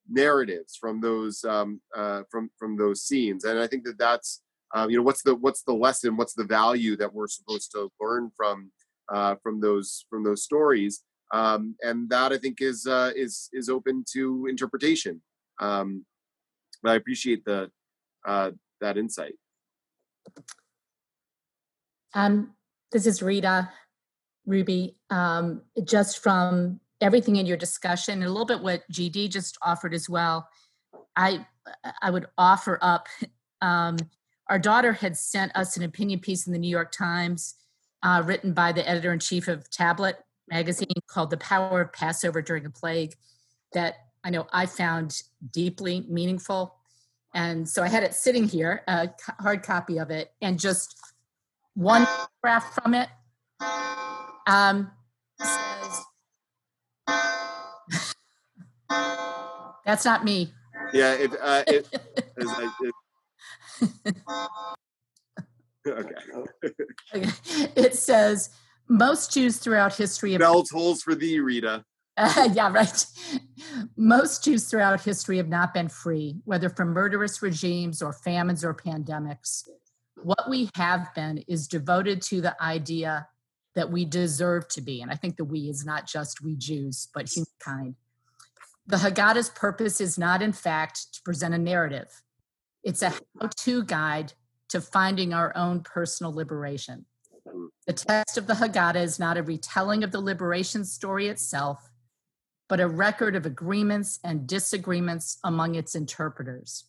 narratives, from those um, uh, from from those scenes? And I think that that's um, you know what's the what's the lesson, what's the value that we're supposed to learn from uh, from those from those stories, um, and that I think is uh, is is open to interpretation. Um, I appreciate the uh, that insight. Um, this is Rita. Ruby, um, just from everything in your discussion and a little bit what GD just offered as well. I I would offer up. Um, our daughter had sent us an opinion piece in the New York Times, uh, written by the editor in chief of Tablet magazine, called "The Power of Passover During a Plague," that I know I found deeply meaningful, and so I had it sitting here, a hard copy of it, and just one graph from it um, says, That's not me. Yeah, it, uh, it, it, it okay. okay. It says most Jews throughout history. Bell tolls for thee, Rita. Uh, yeah, right. Most Jews throughout history have not been free, whether from murderous regimes or famines or pandemics. What we have been is devoted to the idea that we deserve to be. And I think the we is not just we Jews, but humankind. The Haggadah's purpose is not, in fact, to present a narrative, it's a how to guide to finding our own personal liberation. The text of the Haggadah is not a retelling of the liberation story itself, but a record of agreements and disagreements among its interpreters,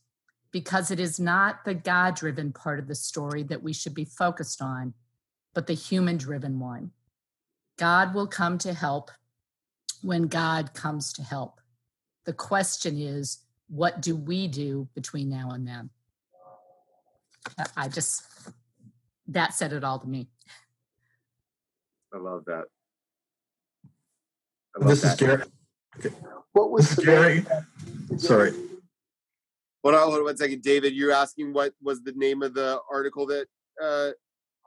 because it is not the God driven part of the story that we should be focused on, but the human driven one. God will come to help when God comes to help. The question is, what do we do between now and then? I just, that said it all to me. I love that. I love this that. is Gary. What was this Gary? Sorry. Hold on, hold on one second, David. You're asking what was the name of the article that uh,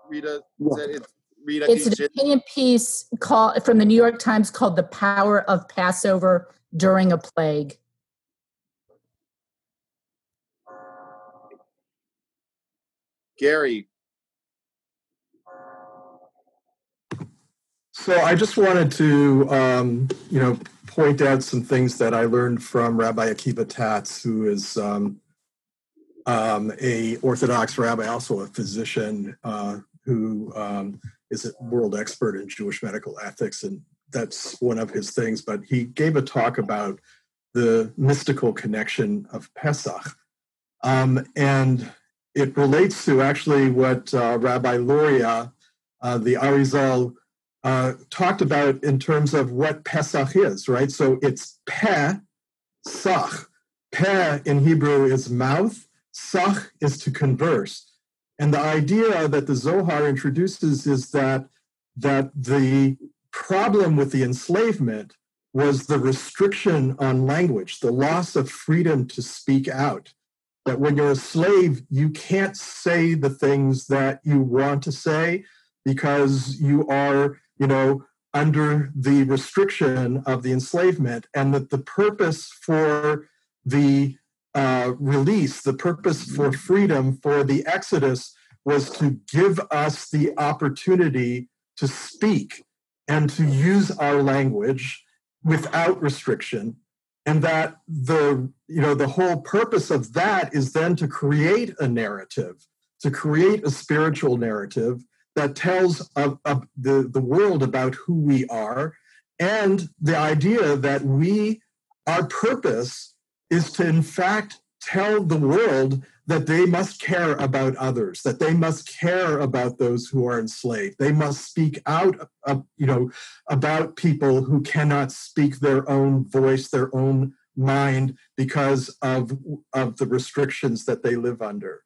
Rita said? It's Rita. It's an opinion piece called from the New York Times called "The Power of Passover During a Plague." Gary. So I just wanted to, um, you know, point out some things that I learned from Rabbi Akiva Tatz, who is um, um, a Orthodox rabbi, also a physician, uh, who um, is a world expert in Jewish medical ethics, and that's one of his things. But he gave a talk about the mystical connection of Pesach, um, and it relates to actually what uh, Rabbi Luria, uh, the Arizal uh, talked about in terms of what Pesach is, right? So it's Peh, Sach. Peh in Hebrew is mouth, Sach is to converse. And the idea that the Zohar introduces is that, that the problem with the enslavement was the restriction on language, the loss of freedom to speak out. That when you're a slave, you can't say the things that you want to say because you are you know, under the restriction of the enslavement, and that the purpose for the uh, release, the purpose for freedom, for the Exodus, was to give us the opportunity to speak and to use our language without restriction. And that the you know the whole purpose of that is then to create a narrative to create a spiritual narrative that tells of, of the, the world about who we are. And the idea that we our purpose is to in fact tell the world that they must care about others that they must care about those who are enslaved. They must speak out uh, you know about people who cannot speak their own voice their own mind because of of the restrictions that they live under.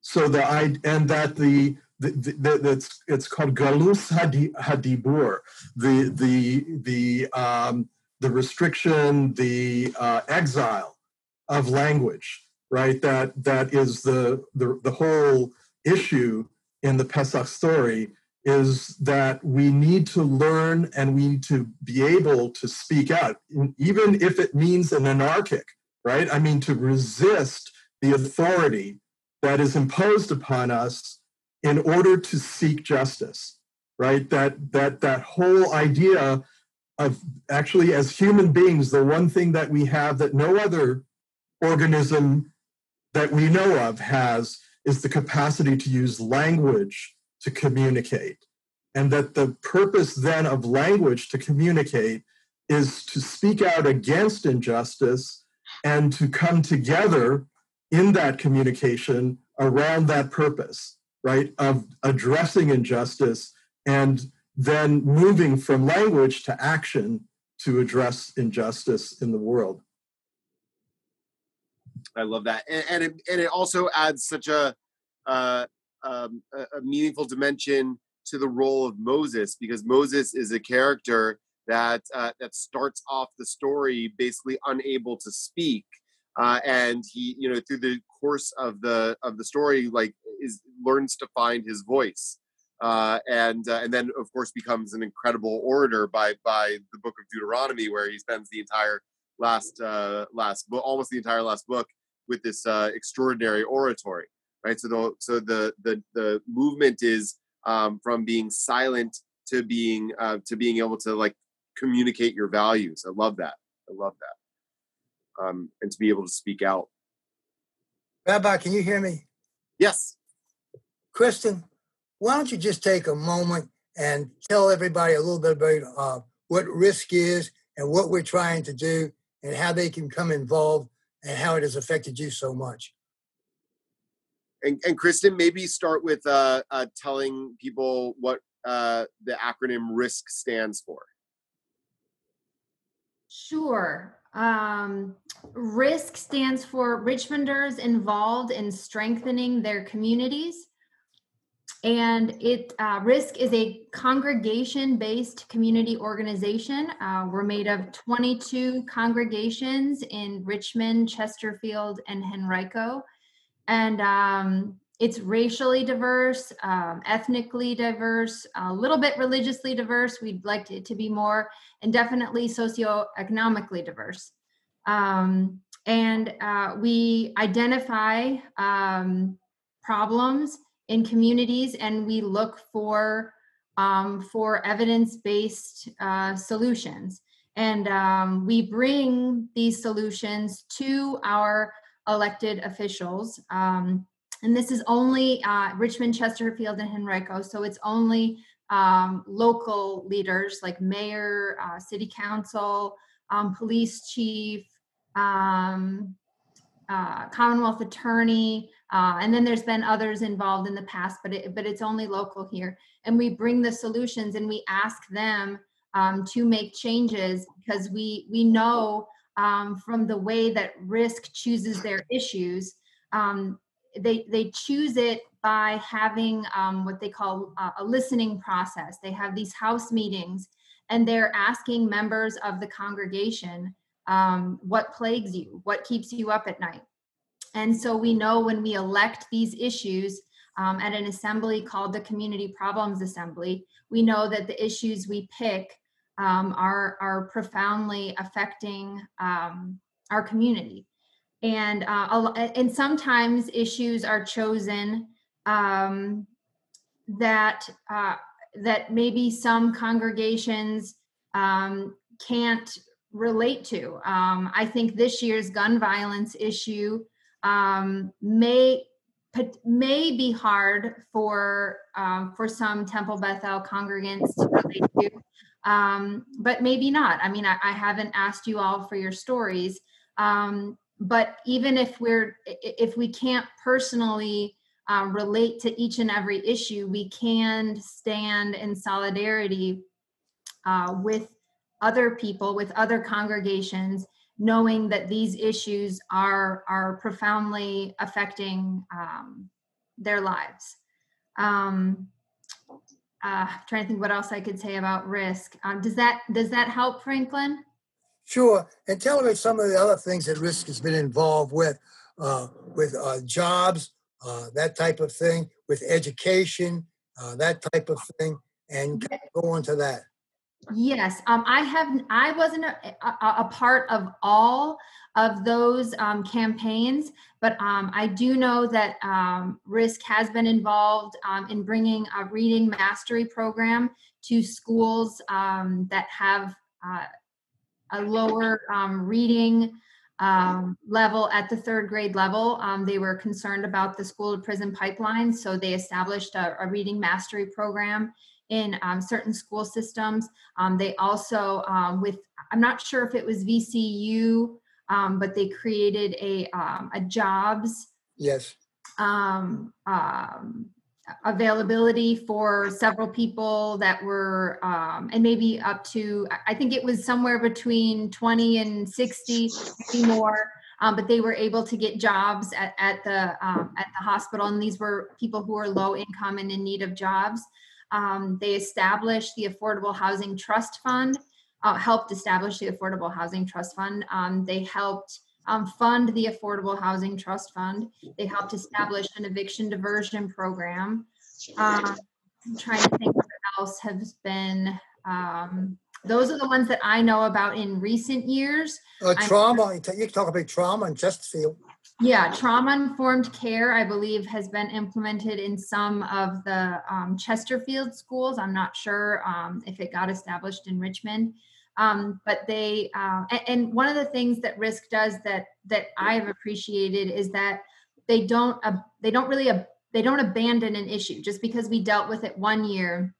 So the and that the the, the, it's it's called galus hadibur, the the the um, the restriction, the uh, exile of language, right? That that is the, the the whole issue in the Pesach story is that we need to learn and we need to be able to speak out, even if it means an anarchic, right? I mean, to resist the authority that is imposed upon us in order to seek justice right? That that that whole idea of actually as human beings the one thing that we have that no other organism that we know of has is the capacity to use language to communicate. And that the purpose then of language to communicate is to speak out against injustice and to come together in that communication around that purpose right, of addressing injustice and then moving from language to action to address injustice in the world. I love that, and, and it and it also adds such a uh, um, a meaningful dimension to the role of Moses because Moses is a character that uh, that starts off the story basically unable to speak, uh, and he you know through the course of the of the story like is learns to find his voice. Uh, and uh, and then of course becomes an incredible orator by by the book of Deuteronomy where he spends the entire last uh, last book almost the entire last book with this uh, extraordinary oratory right? So the so the the the movement is um, from being silent to being uh, to being able to like communicate your values. I love that. I love that um, and to be able to speak out Rabbi can you hear me yes Kristen, why don't you just take a moment and tell everybody a little bit about uh, what RISC is and what we're trying to do and how they can come involved and how it has affected you so much. And, and Kristen, maybe start with uh, uh, telling people what uh, the acronym RISC stands for. Sure. Um, RISC stands for Richmonders involved in strengthening their communities. And it uh, RISC is a congregation-based community organization. Uh, we're made of 22 congregations in Richmond, Chesterfield, and Henrico, and um, it's racially diverse, um, ethnically diverse, a little bit religiously diverse. We'd like it to be more, and definitely socioeconomically diverse. Um, and uh, we identify um, problems in communities, and we look for um, for evidence-based uh, solutions. And um, we bring these solutions to our elected officials. Um, and this is only uh, Richmond, Chesterfield, and Henrico. So it's only um, local leaders like mayor, uh, city council, um, police chief, um, uh, Commonwealth attorney, uh, and then there's been others involved in the past, but it, but it's only local here. And we bring the solutions and we ask them um, to make changes because we we know um, from the way that RISC chooses their issues um, they they choose it by having um, what they call a, a listening process. They have these house meetings, and they're asking members of the congregation, um, "What plagues you? What keeps you up at night?" And so we know when we elect these issues um, at an assembly called the Community Problems Assembly, we know that the issues we pick um, are are profoundly affecting um, our community and uh, and sometimes issues are chosen um, that uh, that maybe some congregations um, can't relate to. Um, I think this year's gun violence issue um, may may be hard for um, for some Temple Bethel congregants to relate to, um, but maybe not. I mean, I, I, haven't asked you all for your stories, um, but even if we're if we can't personally um, relate to each and every issue we can stand in solidarity uh, with other people with other congregations knowing that these issues are are profoundly affecting um, their lives um, uh, trying to think what else I could say about RISC. Um, does that does that help, Franklin? Sure, and tell me some of the other things that RISC has been involved with, uh, with uh, jobs, uh, that type of thing, with education, uh, that type of thing, and go on to that. Yes, um, I have. I wasn't a, a, a, part of all of those um, campaigns, but um, I do know that um, RISC has been involved um, in bringing a reading mastery program to schools um, that have uh, a lower um, reading um, level at the third grade level. Um, they were concerned about the school to prison pipeline, so they established a, a reading mastery program in um, certain school systems. Um, they also, um, with I'm not sure if it was VCU, but they created a a jobs yes um, um, availability for several people that were um, and maybe up to i think it was somewhere between 20 and 60 maybe more. Um, but they were able to get jobs at, at the um, at the hospital and these were people who were low income and in need of jobs. Um, they established the affordable housing trust fund uh, helped establish the affordable housing trust fund. Um, they helped um, fund the Affordable Housing Trust Fund. They helped establish an eviction diversion program. Um, I'm trying to think what else has been. Um, those are the ones that I know about in recent years. Uh, trauma, you talk about trauma and Chesterfield. Yeah, trauma informed care, I believe, has been implemented in some of the um, Chesterfield schools. I'm not sure um, if it got established in Richmond. Um, but they uh, and, and, one of the things that RISC does that that i have appreciated is that they don't uh, they don't really uh, they don't abandon an issue just because we dealt with it one year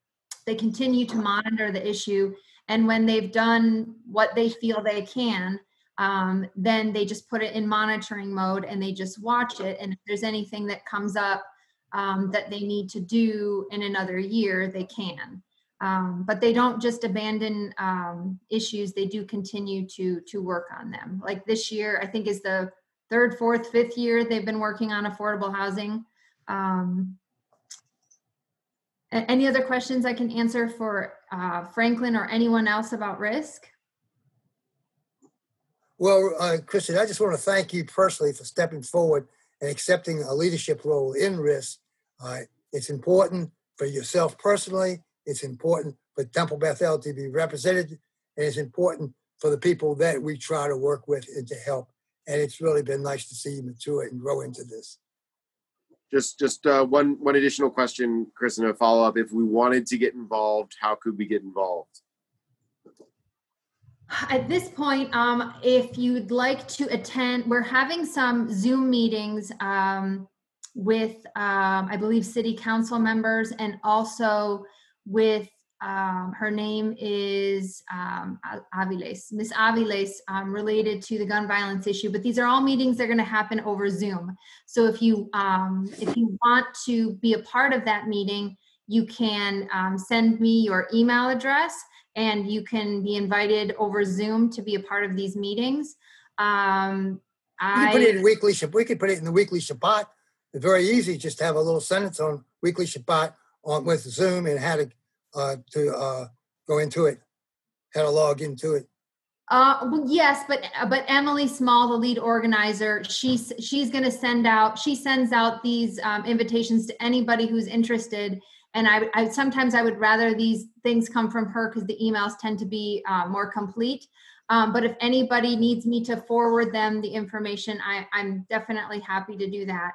they continue to monitor the issue And when they've done what they feel they can, um, then they just put it in monitoring mode and they just watch it. And if there's anything that comes up um, that they need to do in another year, they can. Um, but they don't just abandon um, issues; they do continue to to work on them. Like this year, I think is the third, fourth, fifth year they've been working on affordable housing. Um, any other questions I can answer for uh, Franklin or anyone else about RISC? Well, uh, Kristen, I just want to thank you personally for stepping forward and accepting a leadership role in RISC. Uh, it's important for yourself personally. It's important for Temple Bethel to be represented, and it's important for the people that we try to work with and to help. And it's really been nice to see you mature and grow into this. Just, just uh, one, one additional question, Chris, and a follow up. If we wanted to get involved, how could we get involved? At this point, um, if you'd like to attend, we're having some Zoom meetings um, with, um, I believe, city council members and also with um, her name is um, Aviles, Miss Aviles, um, related to the gun violence issue. But these are all meetings that are going to happen over Zoom. So if you um, if you want to be a part of that meeting, you can um, send me your email address, and you can be invited over Zoom to be a part of these meetings. Um, I put it in weekly. We could put it in the weekly Shabbat. It's very easy. Just have a little sentence on weekly Shabbat on with Zoom and how to uh, to uh, go into it, how to log into it. Uh, well, yes, but but Emily Small, the lead organizer, she's she's going to send out. She sends out these um, invitations to anybody who's interested. And I, I sometimes I would rather these things come from her because the emails tend to be uh, more complete. Um, but if anybody needs me to forward them the information, I, I'm definitely happy to do that.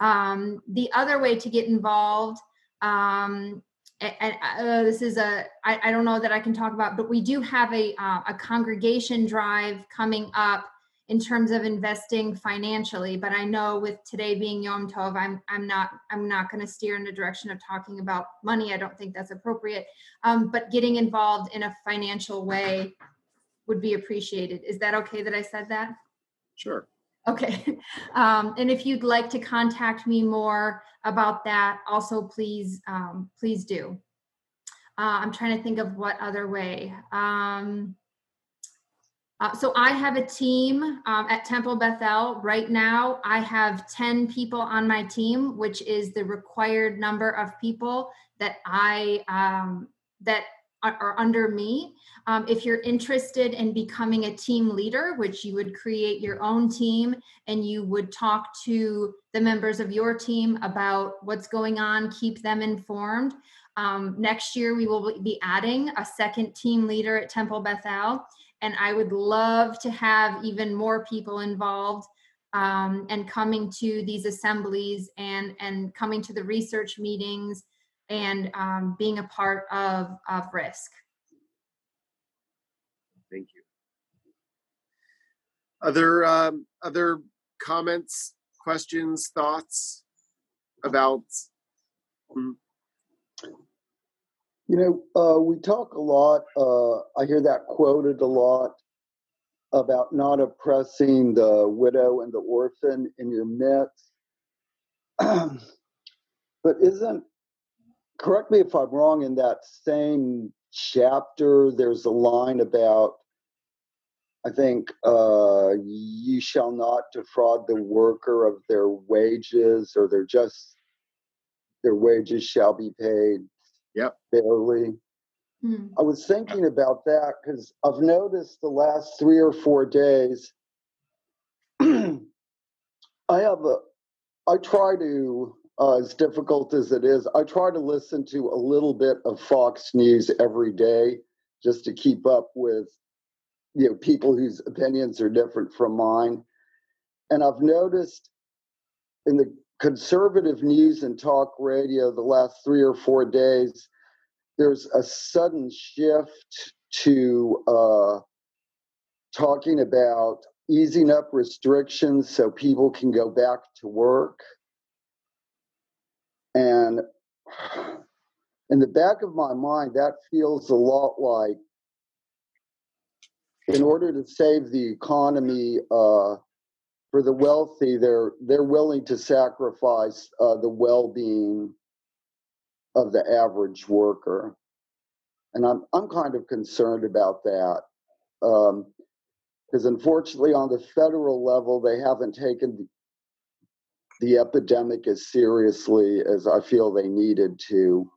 Um, the other way to get involved um, and uh, this is a I, I don't know that I can talk about, but we do have a uh, a congregation drive coming up in terms of investing financially. But I know with today being Yom Tov, I'm I'm not I'm not going to steer in the direction of talking about money. I don't think that's appropriate. Um, but getting involved in a financial way would be appreciated. Is that okay that I said that? Sure. Okay. Um, and if you'd like to contact me more about that, also please, um, please do. Uh, I'm trying to think of what other way. Um, uh, so I have a team um, at Temple Bethel right now. I have 10 people on my team, which is the required number of people that I um, that are under me. Um, if you're interested in becoming a team leader, which you would create your own team and you would talk to the members of your team about what's going on, keep them informed. Um, next year, we will be adding a second team leader at Temple Bethel. And I would love to have even more people involved um, and coming to these assemblies and, and coming to the research meetings and um, being a part of, of RISC. Thank you. Other um, other comments, questions, thoughts about? Hmm? You know, uh, we talk a lot. Uh, I hear that quoted a lot about not oppressing the widow and the orphan in your midst. but isn't correct me if I'm wrong, in that same chapter, there's a line about, I think, uh, you shall not defraud the worker of their wages, or their just their wages shall be paid yep. fairly. Hmm. I was thinking about that because I've noticed the last three or four days, I have a, I try to uh, as difficult as it is, I try to listen to a little bit of Fox News every day just to keep up with you know people whose opinions are different from mine. And I've noticed in the conservative news and talk radio the last three or four days, there's a sudden shift to uh, talking about easing up restrictions so people can go back to work and in the back of my mind, that feels a lot like in order to save the economy uh, for the wealthy, they're they're willing to sacrifice uh, the well-being of the average worker, and I'm I'm kind of concerned about that because um, unfortunately, on the federal level, they haven't taken the, epidemic as seriously as I feel they needed to,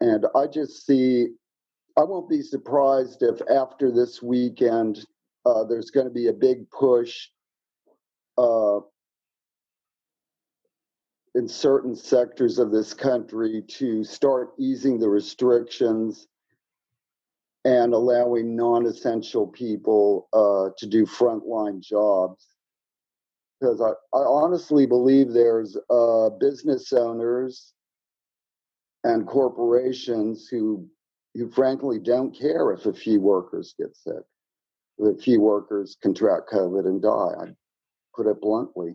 and I just see I won't be surprised if after this weekend uh, there's going to be a big push uh, in certain sectors of this country to start easing the restrictions and allowing non-essential people uh, to do frontline jobs because I, I honestly believe there's uh, business owners and corporations who who frankly don't care if a few workers get sick, if a few workers contract COVID and die. I put it bluntly.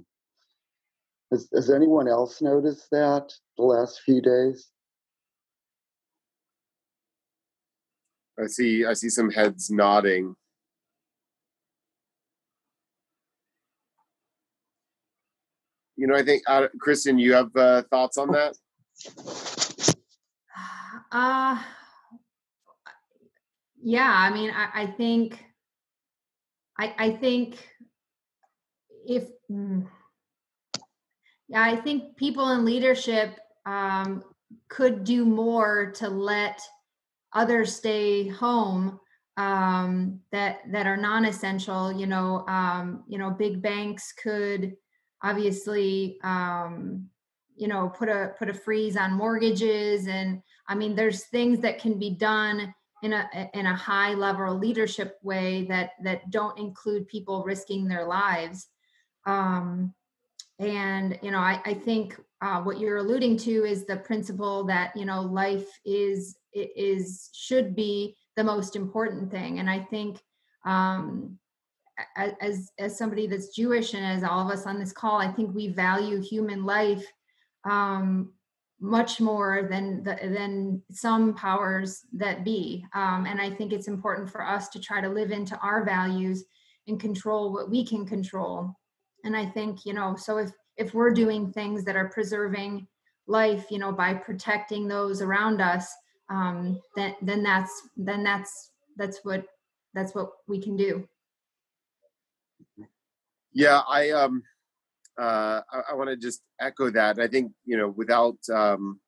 Has, has anyone else noticed that the last few days? I see. I see some heads nodding. You know, I think, uh, Kristen, you have uh, thoughts on that? Uh, yeah i mean i, I think I, I think if mm, yeah i think people in leadership um, could do more to let others stay home um, that that are non-essential you know um, you know big banks could obviously um, you know put a put a freeze on mortgages and i mean there's things that can be done in a in a high level leadership way that that don't include people risking their lives. Um, and you know i, I think uh, what you're alluding to is the principle that you know life is is should be the most important thing. And i think um, as as somebody that's jewish and as all of us on this call i think we value human life um, much more than the, than some powers that be. Um, and i think it's important for us to try to live into our values and control what we can control. And i think you know so if if we're doing things that are preserving life you know by protecting those around us um, then then that's then that's that's what that's what we can do yeah i um uh, I, I want to just echo that. I think you know, without um,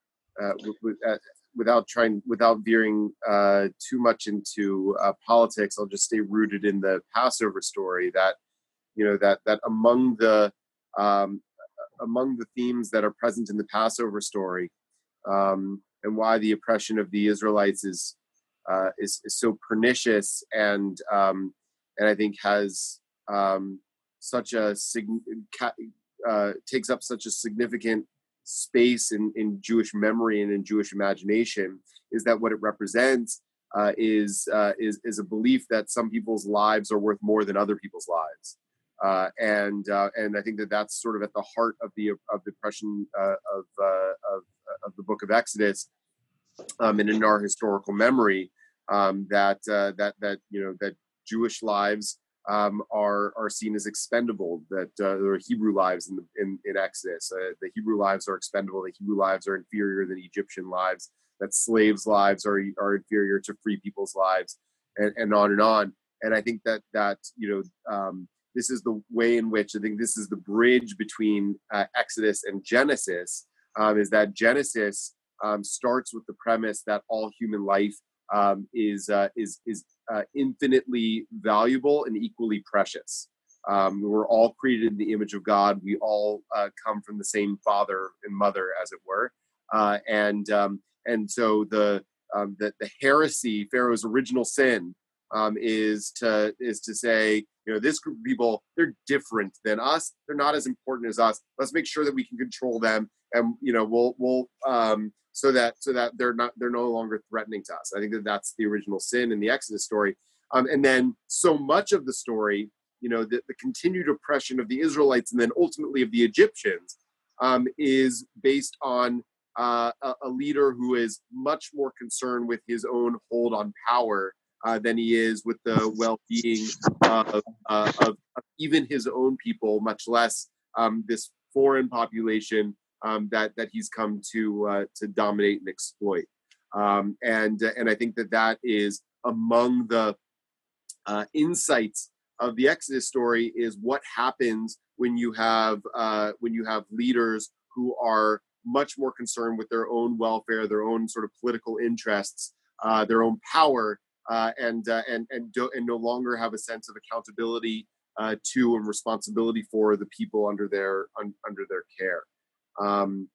uh, with, uh, without trying, without veering uh, too much into uh, politics, I'll just stay rooted in the Passover story. That you know that that among the um, among the themes that are present in the Passover story, um, and why the oppression of the Israelites is uh, is, is so pernicious and um, and I think has um, such a uh, takes up such a significant space in, in Jewish memory and in Jewish imagination is that what it represents uh, is, uh, is is a belief that some people's lives are worth more than other people's lives, uh, and uh, and I think that that's sort of at the heart of the of the oppression uh, of, of of the Book of Exodus, um, and in our historical memory um, that that that you know that Jewish lives um, are are seen as expendable. That uh, there are Hebrew lives in, the, in, in Exodus. Uh, the Hebrew lives are expendable. The Hebrew lives are inferior than Egyptian lives. That slaves' lives are are inferior to free people's lives, and, and on and on. And I think that that you know um, this is the way in which I think this is the bridge between uh, Exodus and Genesis. Um, is that Genesis um, starts with the premise that all human life um, is uh, is is uh, infinitely valuable and equally precious. Um, we're all created in the image of God. We all uh, come from the same father and mother, as it were. Uh, and um, and so the, um, the the heresy, Pharaoh's original sin, um, is to is to say, you know, this group of people, they're different than us. They're not as important as us. Let's make sure that we can control them, and you know, we'll we'll um, so that so that they're not they're no longer threatening to us. I think that that's the original sin in the Exodus story. Um, and then so much of the story, you know, the, the continued oppression of the Israelites and then ultimately of the Egyptians um, is based on uh, a, a, leader who is much more concerned with his own hold on power uh, than he is with the well-being of, uh, of, of, even his own people, much less um, this foreign population um, that that he's come to uh, to dominate and exploit. Um, and and I think that that is among the uh, insights of the Exodus story is what happens when you have uh, when you have leaders who are much more concerned with their own welfare, their own sort of political interests, uh, their own power, uh, and uh, and and do, and no longer have a sense of accountability uh, to and responsibility for the people under their un, under their care. Um,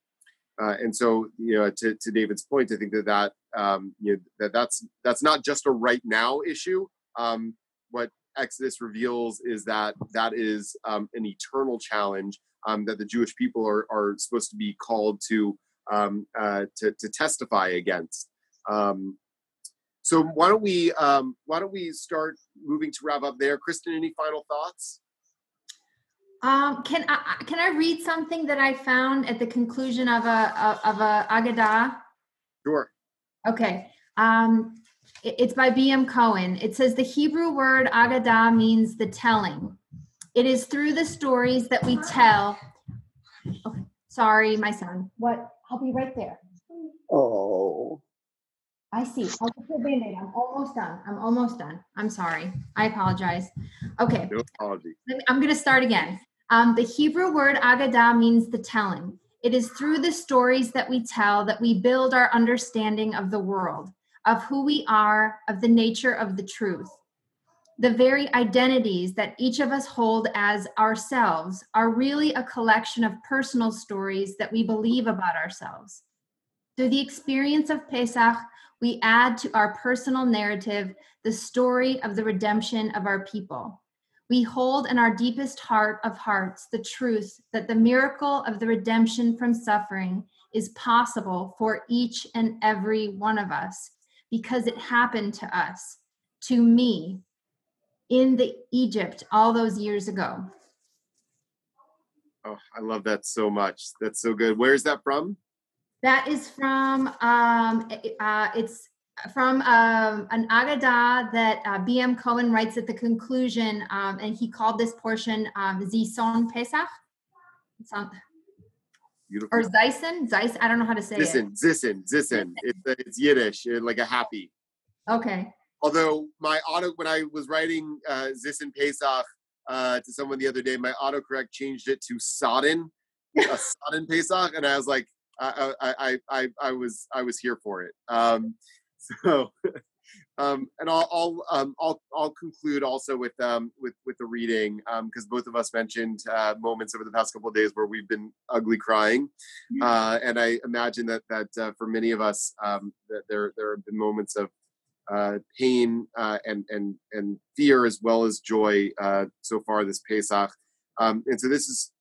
uh, and so, you know, to, to David's point, I think that that um, you know that that's that's not just a right now issue. Um, what Exodus reveals is that that is um, an eternal challenge um, that the Jewish people are, are supposed to be called to um, uh, to, to, testify against. Um, so why don't we um, why don't we start moving to wrap up there? Kristen, any final thoughts? Um, can I can I read something that I found at the conclusion of a of a Agadah? Sure. Okay. Um, it's by B.M. Cohen. It says the Hebrew word Agadah means the telling. It is through the stories that we tell. Okay. Sorry, my son. What? I'll be right there. Oh. I see. I'll put band-aid. I'm almost done. I'm almost done. I'm sorry. I apologize. Okay. No apology. I'm going to start again. Um, the Hebrew word agadah means the telling. It is through the stories that we tell that we build our understanding of the world, of who we are, of the nature of the truth. The very identities that each of us hold as ourselves are really a collection of personal stories that we believe about ourselves. Through the experience of Pesach, we add to our personal narrative the story of the redemption of our people. We hold in our deepest heart of hearts the truth that the miracle of the redemption from suffering is possible for each and every one of us because it happened to us, to me, in the Egypt all those years ago. Oh, I love that so much. That's so good. Where is that from? That is from um, uh, it's from um, an Agadah that uh, B.M. Cohen writes at the conclusion, um, and he called this portion um, Zison Pesach. Beautiful. Or Zison, Zeis. I don't know how to say Zison, it. Zison, Zison. It's, it's Yiddish, uh, like a happy. Okay. Although my auto, when I was writing uh, Zison Pesach uh, to someone the other day, my autocorrect changed it to Sodden, a Sodden Pesach, and I was like, I, I, I, I was I was here for it. Um, so, um, and I'll I'll, um, I'll I'll conclude also with um, with with the reading because um, both of us mentioned uh, moments over the past couple of days where we've been ugly crying, uh, and I imagine that that uh, for many of us um, that there there have been moments of uh, pain uh, and and and fear as well as joy uh, so far this Pesach. Um, and so this is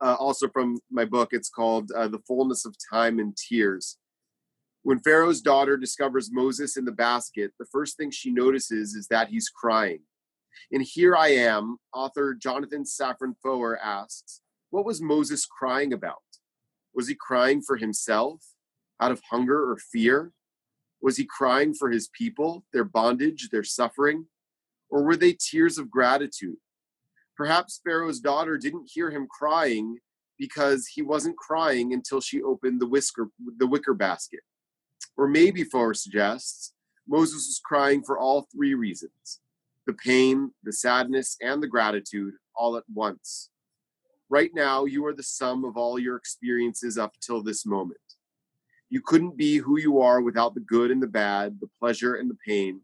uh, also from my book. It's called uh, The Fullness of Time and Tears. When Pharaoh's daughter discovers Moses in the basket, the first thing she notices is that he's crying. And here I am, author Jonathan Safran Foer asks, What was Moses crying about? Was he crying for himself, out of hunger or fear? Was he crying for his people, their bondage, their suffering? Or were they tears of gratitude, Perhaps Pharaoh's daughter didn't hear him crying because he wasn't crying until she opened the whisker the wicker basket. Or maybe Foer suggests Moses was crying for all three reasons the pain, the sadness, and the gratitude all at once. Right now, you are the sum of all your experiences up till this moment. You couldn't be who you are without the good and the bad, the pleasure and the pain,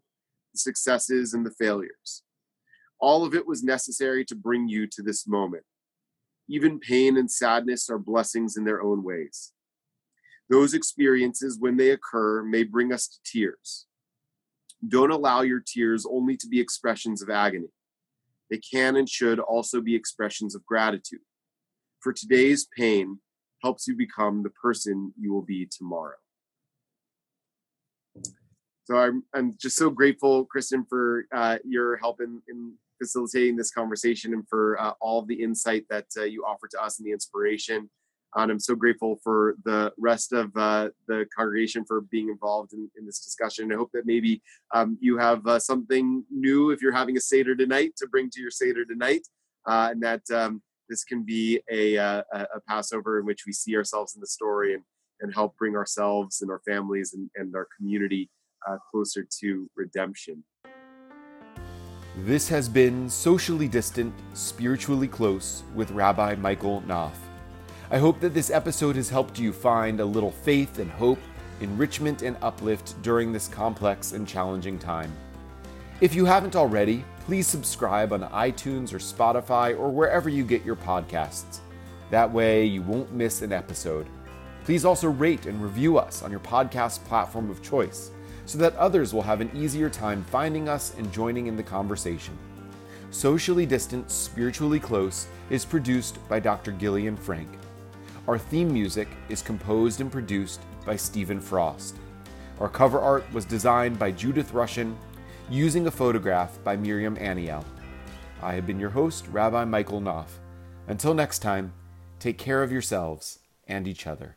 the successes and the failures. All of it was necessary to bring you to this moment. Even pain and sadness are blessings in their own ways. Those experiences, when they occur, may bring us to tears. Don't allow your tears only to be expressions of agony. They can and should also be expressions of gratitude. For today's pain helps you become the person you will be tomorrow. So I'm, I'm just so grateful, Kristen, for uh, your help in, in facilitating this conversation and for uh, all of the insight that uh, you offer to us and the inspiration. And I'm so grateful for the rest of uh, the congregation for being involved in, in, this discussion. I hope that maybe um, you have uh, something new if you're having a Seder tonight to bring to your Seder tonight, uh, and that um, this can be a, uh, a, a, Passover in which we see ourselves in the story and, and help bring ourselves and our families and, and our community uh, closer to redemption. This has been Socially Distant, Spiritually Close with Rabbi Michael Knopf. I hope that this episode has helped you find a little faith and hope, enrichment and uplift during this complex and challenging time. If you haven't already, please subscribe on iTunes or Spotify or wherever you get your podcasts. That way, you won't miss an episode. Please also rate and review us on your podcast platform of choice so that others will have an easier time finding us and joining in the conversation. Socially Distant, Spiritually Close is produced by Dr. Gillian Frank. Our theme music is composed and produced by Stephen Frost. Our cover art was designed by Judith Rushin, using a photograph by Miriam Aniel. I have been your host, Rabbi Michael Knopf. Until next time, take care of yourselves and each other.